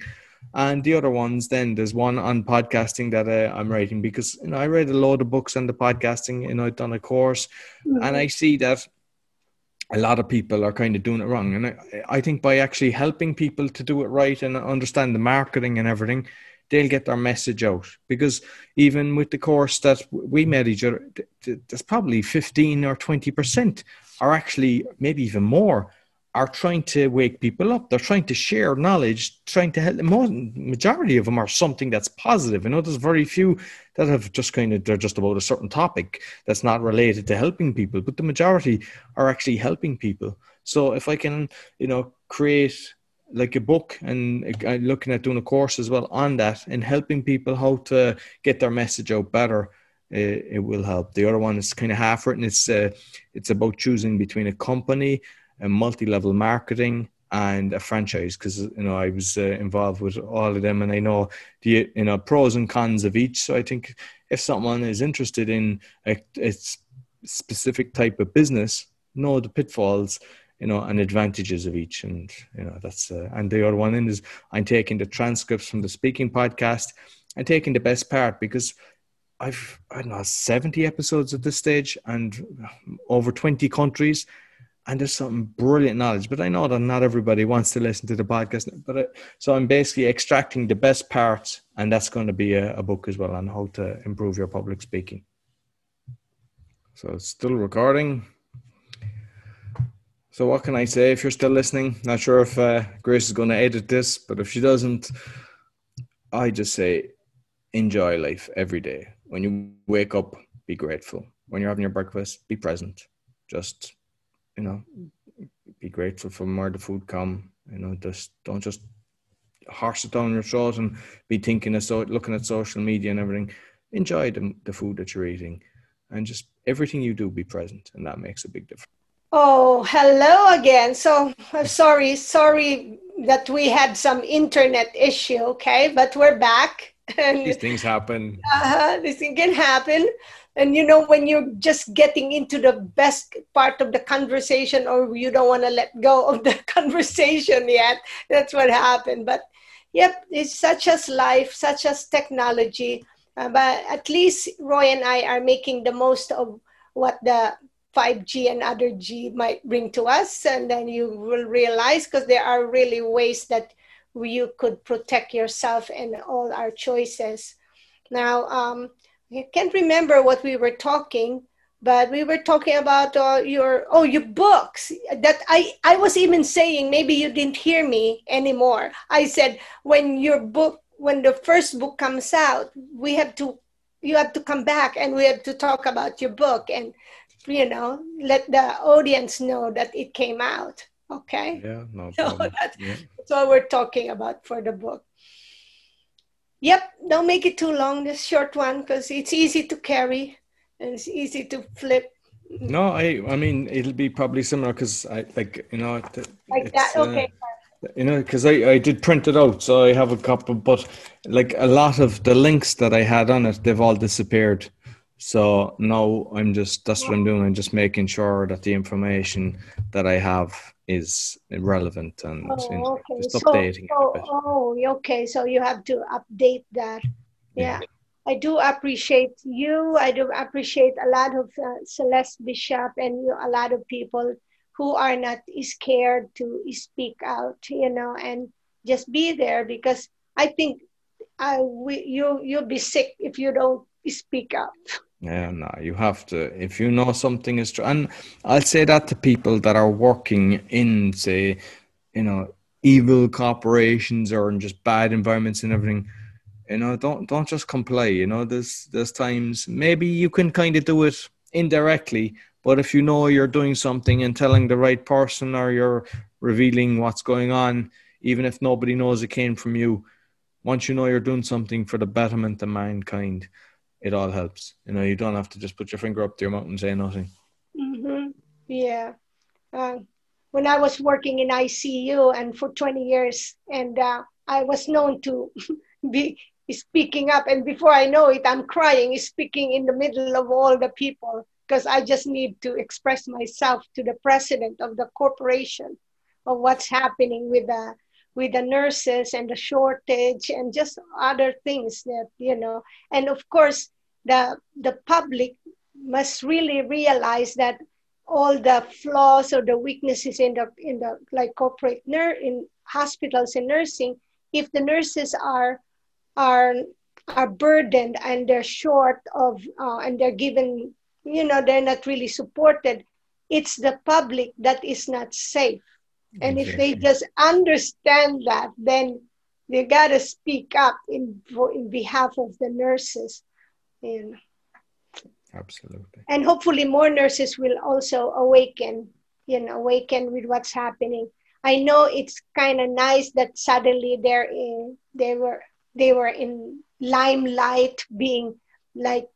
Speaker 2: and the other ones then there's one on podcasting that uh, i'm writing because you know i read a lot of books on the podcasting you know i've done a course mm-hmm. and i see that a lot of people are kind of doing it wrong and I, I think by actually helping people to do it right and understand the marketing and everything they'll get their message out because even with the course that we met each other there's probably 15 or 20 percent are actually maybe even more are trying to wake people up. They're trying to share knowledge, trying to help. The majority of them are something that's positive. I know there's very few that have just kind of they're just about a certain topic that's not related to helping people, but the majority are actually helping people. So if I can, you know, create like a book and uh, looking at doing a course as well on that and helping people how to get their message out better. It, it will help. The other one is kind of half written. It's uh, it's about choosing between a company and multi-level marketing and a franchise because you know I was uh, involved with all of them and I know the you know pros and cons of each. So I think if someone is interested in a, a specific type of business, know the pitfalls, you know, and advantages of each. And you know that's uh, and the other one is I'm taking the transcripts from the speaking podcast and taking the best part because. I've I don't know seventy episodes at this stage and over twenty countries, and there's some brilliant knowledge. But I know that not everybody wants to listen to the podcast. But I, so I'm basically extracting the best parts, and that's going to be a, a, book as well on how to improve your public speaking. So it's still recording. So what can I say? If you're still listening, not sure if uh, Grace is going to edit this, but if she doesn't, I just say enjoy life every day. When you wake up, be grateful. When you're having your breakfast, be present. Just you know, be grateful for where the food come. You know, just don't just horse it down your throat and be thinking of so looking at social media and everything. Enjoy the, the food that you're eating, and just everything you do, be present, and that makes a big difference.
Speaker 1: Oh, hello again. So I'm sorry, sorry that we had some internet issue. Okay, but we're back. (laughs)
Speaker 2: And, These things happen.
Speaker 1: Uh, this thing can happen and you know when you're just getting into the best part of the conversation or you don't want to let go of the (laughs) conversation yet that's what happened but yep it's such as life such as technology uh, but at least roy and i are making the most of what the 5g and other g might bring to us and then you will realize because there are really ways that you could protect yourself and all our choices now um, I can't remember what we were talking, but we were talking about uh, your oh your books that I I was even saying maybe you didn't hear me anymore. I said when your book when the first book comes out, we have to you have to come back and we have to talk about your book and you know, let the audience know that it came out. Okay.
Speaker 2: Yeah, no
Speaker 1: So
Speaker 2: problem. (laughs)
Speaker 1: that's,
Speaker 2: Yeah.
Speaker 1: that's what we're talking about for the book. Yep, don't make it too long, this short one, because it's easy to carry and it's easy to flip
Speaker 2: No, I I mean it'll be probably similar because I like you know it-
Speaker 1: like that.
Speaker 2: uh,
Speaker 1: Okay.
Speaker 2: you know because I, I did print it out so i have a couple but like a lot of the links that i had on it they've all disappeared so now i'm just that's what i'm doing i'm just making sure that the information that i have is relevant and
Speaker 1: Oh, okay.
Speaker 2: just
Speaker 1: So,
Speaker 2: updating it a
Speaker 1: oh, okay. So you have to update that. Yeah. I do appreciate you. I do appreciate a lot of uh, Celeste Bishop and you, a lot of people who are not scared to speak out, you know, and just be there because I think I we, you you'll be sick if you don't speak up.
Speaker 2: Yeah, no, you have to. If you know something is true, and I'll say that to people that are working in, say, you know, evil corporations or in just bad environments and everything. You know, don't don't just comply. You know, there's there's times maybe you can kind of do it indirectly, but if you know you're doing something and telling the right person or you're revealing what's going on, even if nobody knows it came from you, once you know you're doing something for the betterment of mankind, it all helps. You know, you don't have to just put your finger up to your mouth and say nothing.
Speaker 1: hmm Yeah. Uh, when I was working in ICU and for 20 years, and uh, I was known to (laughs) be speaking up, and before I know it, I'm crying, speaking in the middle of all the people because I just need to express myself to the president of the corporation of what's happening with the with the nurses and the shortage and just other things that you know. And of course the the public must really realize that all the flaws or the weaknesses in the in the like corporate nur- in hospitals and nursing if the nurses are are are burdened and they're short of uh, and they're given you know they're not really supported it's the public that is not safe and if they just understand that then they got to speak up in for, in behalf of the nurses and
Speaker 2: Absolutely.
Speaker 1: and hopefully more nurses will also awaken you know awaken with what's happening. I know it's kind of nice that suddenly they're in they were they were in limelight being like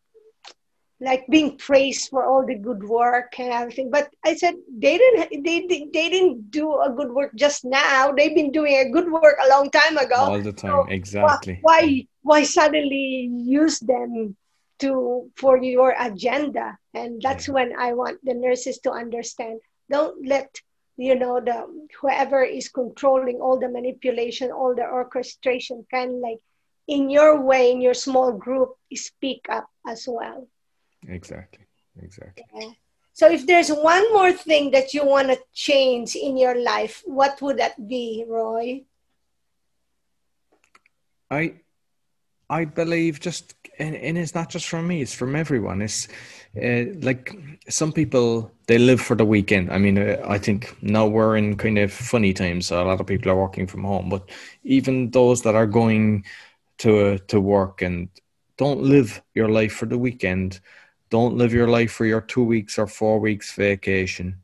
Speaker 1: like being praised for all the good work and everything but i said they didn't they, they, didn't do a good work just now they've been doing a good work a long time ago
Speaker 2: All the time.
Speaker 1: So,
Speaker 2: Exactly.
Speaker 1: why why, why suddenly use them to for your agenda and that's
Speaker 2: Yeah.
Speaker 1: when i want the nurses to understand don't let you know the whoever is controlling all the manipulation all the orchestration kind of like in your way in your small group speak up as well
Speaker 2: Exactly. Exactly.
Speaker 1: so if there's one more thing that you want to change in your life what would that be roy
Speaker 2: I I believe just and, and it's not just from me, it's from everyone. It's uh, like some people they live for the weekend. I mean, uh, I think now we're in kind of funny times. So a lot of people are working from home, but even those that are going to to work and don't live your life for the weekend, don't live your life for your two weeks or four weeks vacation.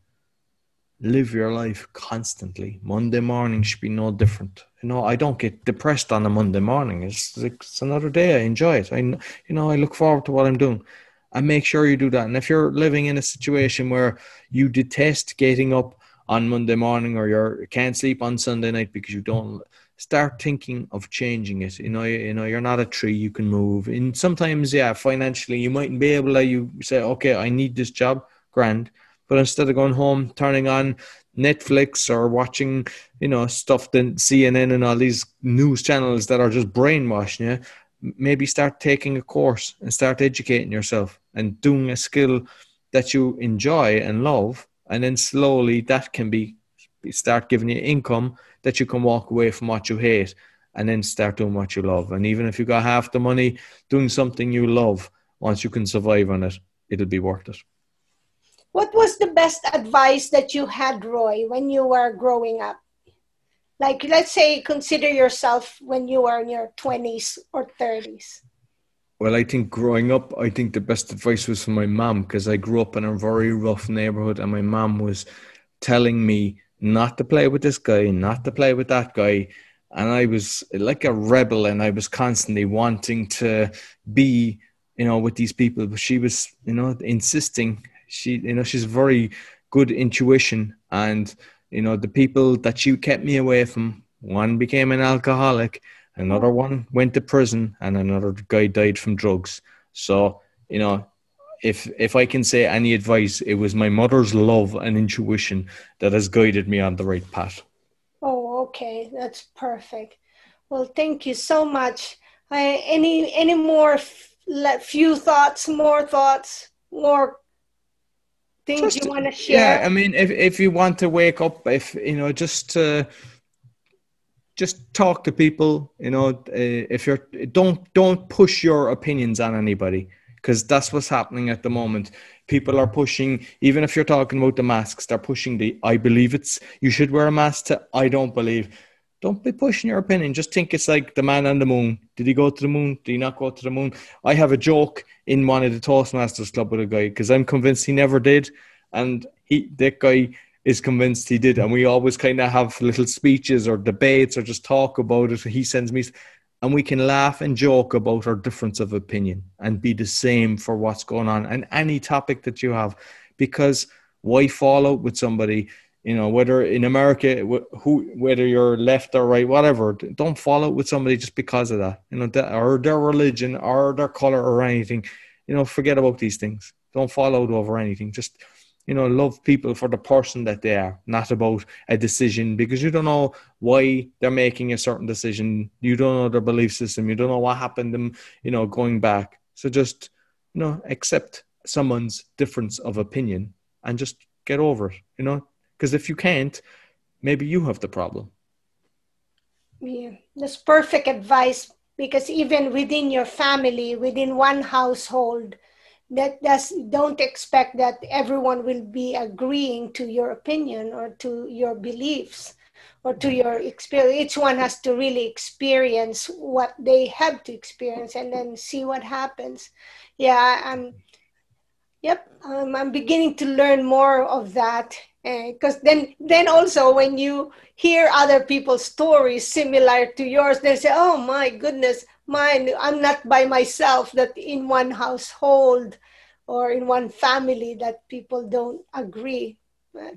Speaker 2: Live your life constantly. Monday morning should be no different. You know, I don't get depressed on a Monday morning. It's it's another day. I enjoy it. I, you know, I look forward to what I'm doing. And make sure you do that. And if you're living in a situation where you detest getting up on Monday morning or you can't sleep on Sunday night because you don't start thinking of changing it. You know, you, you know, you're not a tree. You can move. And sometimes, yeah, financially, you mightn't be able to. You say, okay, I need this job, grand. But instead of going home, turning on Netflix or watching, you know, stuff then CNN and all these news channels that are just brainwashing you, maybe start taking a course and start educating yourself and doing a skill that you enjoy and love, and then slowly that can be start giving you income that you can walk away from what you hate and then start doing what you love. And even if you got half the money doing something you love, once you can survive on it, it'll be worth it.
Speaker 1: What was the best advice that you had, Roy, when you were growing up? Like, let's say, consider yourself when you were in your 20s or 30s.
Speaker 2: Well, I think growing up, I think the best advice was from my mom because I grew up in a very rough neighborhood, and my mom was telling me not to play with this guy, not to play with that guy. And I was like a rebel, and I was constantly wanting to be, you know, with these people. But she was, you know, insisting. She, you know, she's very good intuition, and you know, the people that she kept me away from. One became an alcoholic, another one went to prison, and another guy died from drugs. So, you know, if if I can say any advice, it was my mother's love and intuition that has guided me on the right path.
Speaker 1: Oh, okay, that's perfect. Well, thank you so much. I, any any more f- few thoughts, more thoughts, more things just, you want to share?
Speaker 2: Yeah, I mean, if if you want to wake up, if you know, just uh, just talk to people. You know, uh, if you're don't don't push your opinions on anybody because that's what's happening at the moment. People are pushing, even if you're talking about the masks, they're pushing the I believe it's you should wear a mask to I don't believe. Don't be pushing your opinion. Just think it's like the man on the moon. Did he go to the moon? Did he not go to the moon? I have a joke in one of the Toastmasters Club with a guy because I'm convinced he never did. And he that guy is convinced he did. And we always kind of have little speeches or debates or just talk about it. He sends me and we can laugh and joke about our difference of opinion and be the same for what's going on and any topic that you have. Because why fall out with somebody you know whether in america who whether you're left or right whatever don't fall out with somebody just because of that you know or their religion or their color or anything. You know forget about these things. Don't fall out over anything. Just you know, love people for the person that they are, not about a decision because you don't know why they're making a certain decision. You don't know their belief system. You don't know what happened them, you know, going back. So just, you know, accept someone's difference of opinion and just get over it, you know, because if you can't, maybe you have the problem.
Speaker 1: Yeah, that's perfect advice because even within your family, within one household, that does don't expect that everyone will be agreeing to your opinion or to your beliefs or to your experience. Each one has to really experience what they have to experience and then see what happens. Yeah i'm yep um, i'm beginning to learn more of that because uh, then then also when you hear other people's stories similar to yours they say oh my goodness mine i'm not by myself that in one household or in one family that people don't agree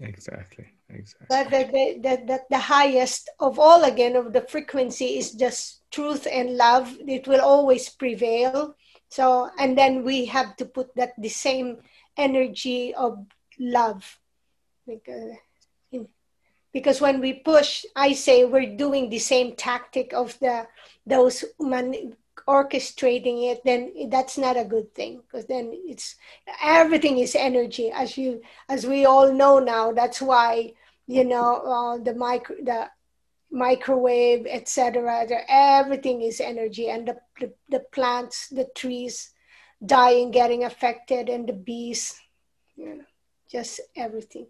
Speaker 2: exactly exactly.
Speaker 1: But that, that, that, that the highest of all again of the frequency is just truth and love. It will always prevail. So and then we have to put that the same energy of love because because when we push i say we're doing the same tactic of the those man, orchestrating it then that's not a good thing. Because then it's everything is energy as you as we all know now. That's why you know uh, the micro the microwave etc everything is energy. And the, the, the plants the trees dying getting affected and the bees you know just everything.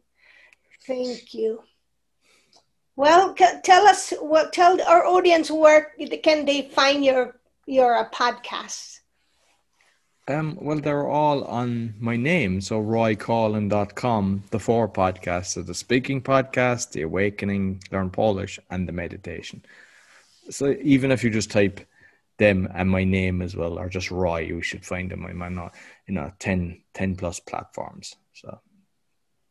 Speaker 1: Thank you well, tell us what tell our audience where can they find your your podcast.
Speaker 2: Um, well, they're all on my name. So roycoughlan.com, the four podcasts. So the speaking podcast, the awakening, learn Polish, and the meditation. So even if you just type them and my name as well, or just Roy, you should find them. I'm not, you know, 10, 10 plus platforms. So.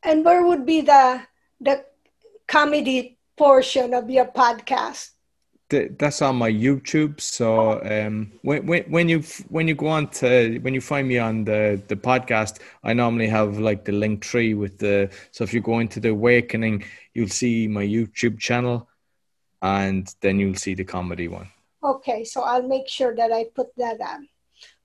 Speaker 1: And where would be the the comedy portion of your podcast?
Speaker 2: that's on my YouTube. So um, when, when when you when you go on to when you find me on the the podcast, I normally have like the Linktree with the. So if you go into the Awakening, you'll see my YouTube channel, and then you'll see the comedy one.
Speaker 1: Okay, so I'll make sure that I put that on.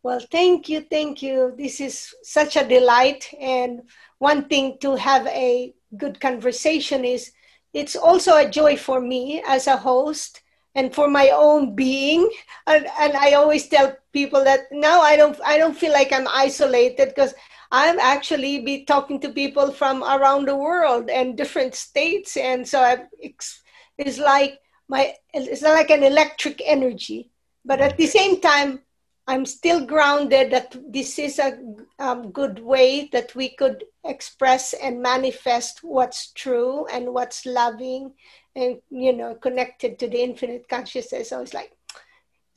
Speaker 1: Well, thank you, thank you. This is such a delight, and one thing to have a good conversation is it's also a joy for me as a host and for my own being. And, and i always tell people that now i don't i don't feel like i'm isolated because i'm actually be talking to people from around the world and different states. And so I, it's, it's like my it's like an electric energy but at the same time I'm still grounded that this is a um, good way that we could express and manifest what's true and what's loving and you know connected to the infinite consciousness. So it's like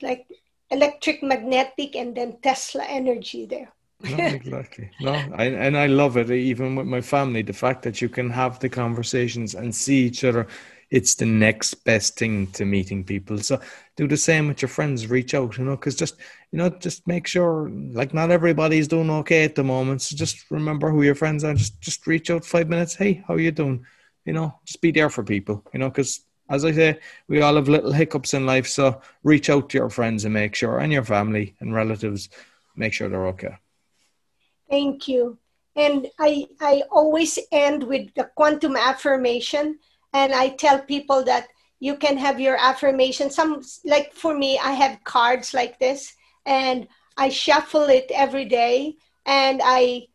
Speaker 1: like electric magnetic and then Tesla energy there. (laughs)
Speaker 2: no, exactly. No, I, and I love it. Even with my family, the fact that you can have the conversations and see each other it's the next best thing to meeting people. So do the same with your friends. Reach out, you know, because just you know, just make sure like not everybody's doing okay at the moment. So just remember who your friends are. Just just reach out five minutes. Hey, how you doing? You know, just be there for people. You know, because as I say, we all have little hiccups in life. So reach out to your friends and make sure, and your family and relatives, make sure they're okay.
Speaker 1: Thank you. And I I always end with the quantum affirmation and I tell people that you can have your affirmation. Some like for me, I have cards like this, and I shuffle it every day, and I,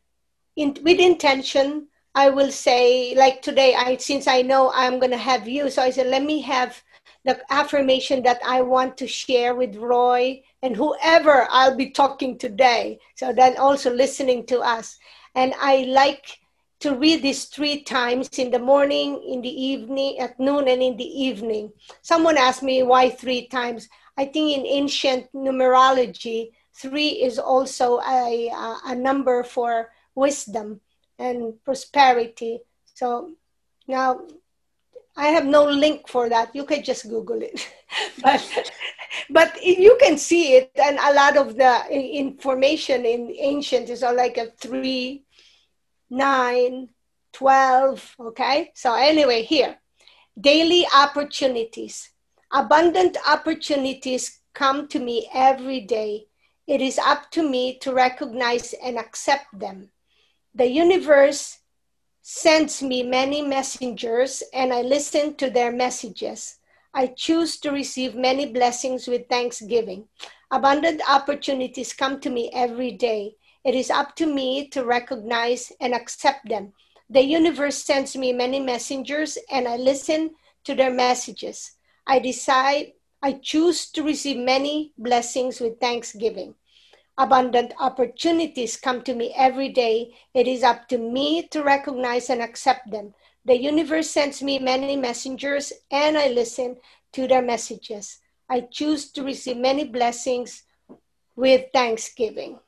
Speaker 1: in, with intention, I will say like today. I since I know I'm gonna have you, so I said let me have the affirmation that I want to share with Roy and whoever I'll be talking today. So then also listening to us, and I like to read this three times in the morning, in the evening, at noon, and in the evening. Someone asked me why three times. I think in ancient numerology, three is also a, a number for wisdom and prosperity. So now I have no link for that. You can just Google it. (laughs) but but you can see it, and a lot of the information in ancient is all like a three 9, 12. Okay, so anyway, here daily opportunities. Abundant opportunities come to me every day. It is up to me to recognize and accept them. The universe sends me many messengers and I listen to their messages. I choose to receive many blessings with thanksgiving. Abundant opportunities come to me every day. It is up to me to recognize and accept them. The universe sends me many messengers and I listen to their messages. I decide, I choose to receive many blessings with thanksgiving. Abundant opportunities come to me every day. It is up to me to recognize and accept them. The universe sends me many messengers and I listen to their messages. I choose to receive many blessings with thanksgiving.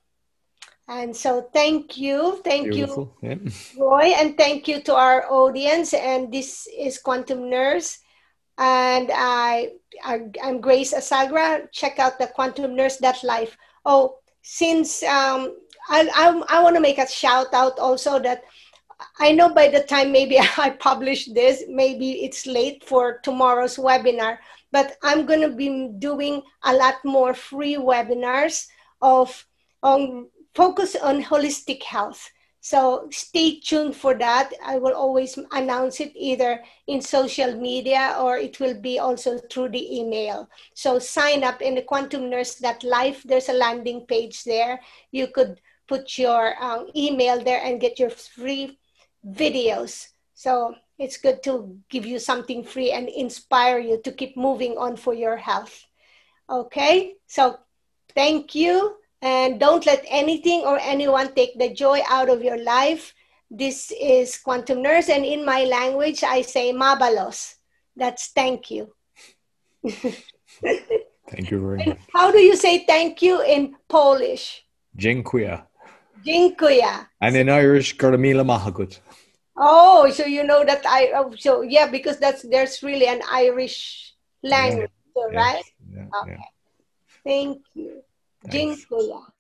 Speaker 1: And so thank you. Thank Beautiful. you, yeah. Roy, and thank you to our audience. And this is Quantum Nurse. And I, I, am Grace Asagra. Check out the Quantum Nurse That Life. Oh, since um, I, I, I want to make a shout out also that I know by the time maybe (laughs) I publish this, maybe it's late for tomorrow's webinar, but I'm going to be doing a lot more free webinars of on focus on holistic health. So stay tuned for that. I will always announce it either in social media or it will be also through the email. So sign up in the Quantum Nurse that Life. There's a landing page there. You could put your um, email there and get your free videos. So it's good to give you something free and inspire you to keep moving on for your health. Okay, so thank you. And don't let anything or anyone take the joy out of your life. This is Quantum Nurse, and in my language, I say mabalos. That's thank you. (laughs)
Speaker 2: thank you very much.
Speaker 1: How do you say thank you in Polish?
Speaker 2: Dziękuję.
Speaker 1: Dziękuję.
Speaker 2: And in Irish, Garamila Mahagut.
Speaker 1: Oh, so you know that I, oh, so yeah, because that's, there's really an Irish language, yeah. right? Yeah. Okay. Yeah. Thank you. Dziękuję.